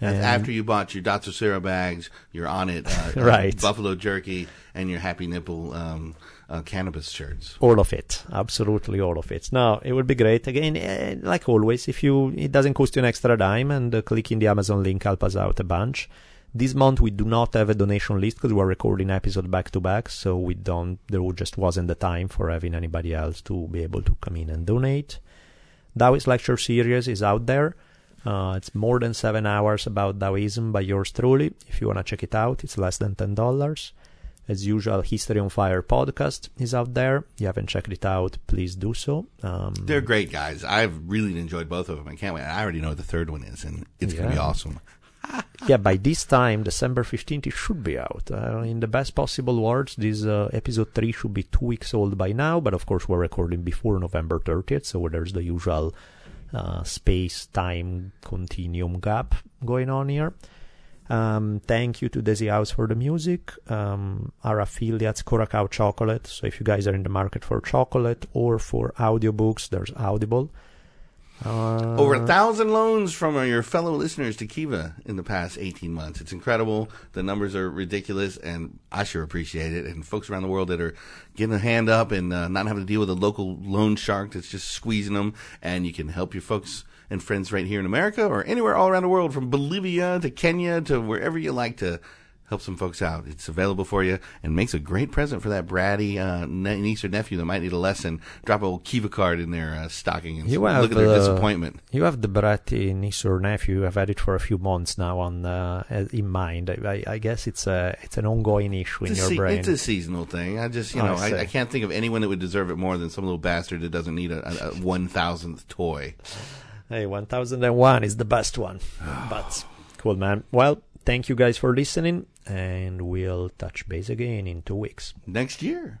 That's after you bought your Dr. Sarah bags, you're Onnit uh, uh, (laughs) Right. Buffalo Jerky, and your Happy Nipple um, uh, cannabis shirts. all of it absolutely all of it now it would be great again eh, like always if you it doesn't cost you an extra dime and uh, clicking the amazon link help us out a bunch this month we do not have a donation list because we're recording episode back to back so we don't there just wasn't the time for having anybody else to be able to come in and donate Taoist lecture series is out there uh, it's more than seven hours about Taoism by yours truly. If you want to check it out, it's less than ten dollars. As usual, History on Fire podcast is out there. You haven't checked it out, please do so. Um, They're great guys. I've really enjoyed both of them. I can't wait. I already know what the third one is, and it's going to be awesome. (laughs) yeah, by this time, December 15th, it should be out. Uh, in the best possible words, this uh, episode 3 should be two weeks old by now, but of course, we're recording before November 30th, so there's the usual uh, space time continuum gap going on here. Um, thank you to Desi House for the music. Um, our affiliates, Curacao Chocolate. So if you guys are in the market for chocolate or for audiobooks, there's Audible. Uh, Over a thousand loans from your fellow listeners to Kiva in the past 18 months. It's incredible. The numbers are ridiculous, and I sure appreciate it. And folks around the world that are getting a hand up and uh, not having to deal with a local loan shark that's just squeezing them. And you can help your folks and friends right here in America or anywhere all around the world, from Bolivia to Kenya to wherever you like to help some folks out. It's available for you and makes a great present for that bratty uh, niece or nephew that might need a lesson. Drop a old Kiva card in their uh, stocking and You look have, at their uh, disappointment. You have the bratty niece or nephew. I've had it for a few months now on uh, in mind. I, I, guess it's a it's an ongoing issue in your se- brain. it's a seasonal thing. I just, you I know, I. I can't think of anyone that would deserve it more than some little bastard that doesn't need a, a, a one thousandth toy. Hey, 1001 is the best one. (sighs) but cool, man. Well, thank you guys for listening, and we'll touch base again in two weeks. Next year.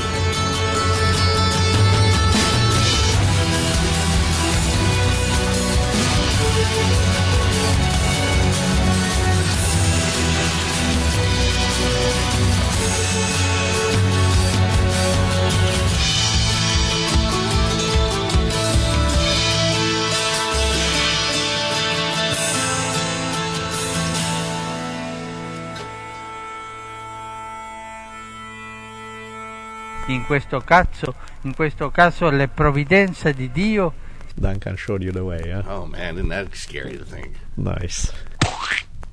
Questo caso, in questo caso le provvidenze di Dio Duncan showed you the way, yeah? Oh man, isn't that scary to think? Nice.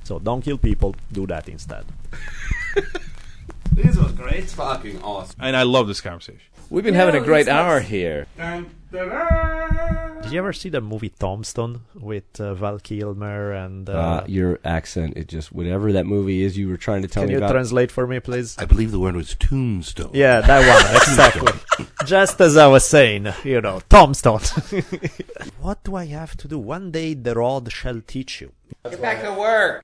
So don't kill people, do that instead. (laughs) This was great. It's fucking awesome. And I love this conversation. We've been having a great hour here. Did you ever see the movie Tombstone with uh, Val Kilmer and. Uh, Uh, your accent, it just whatever that movie is you were trying to tell can me Can you about. translate for me, please? I believe the word was tombstone. Yeah, that one, (laughs) exactly. Just as I was saying, you know, Tombstone. (laughs) what do I have to do? One day the rod shall teach you. Get back to work.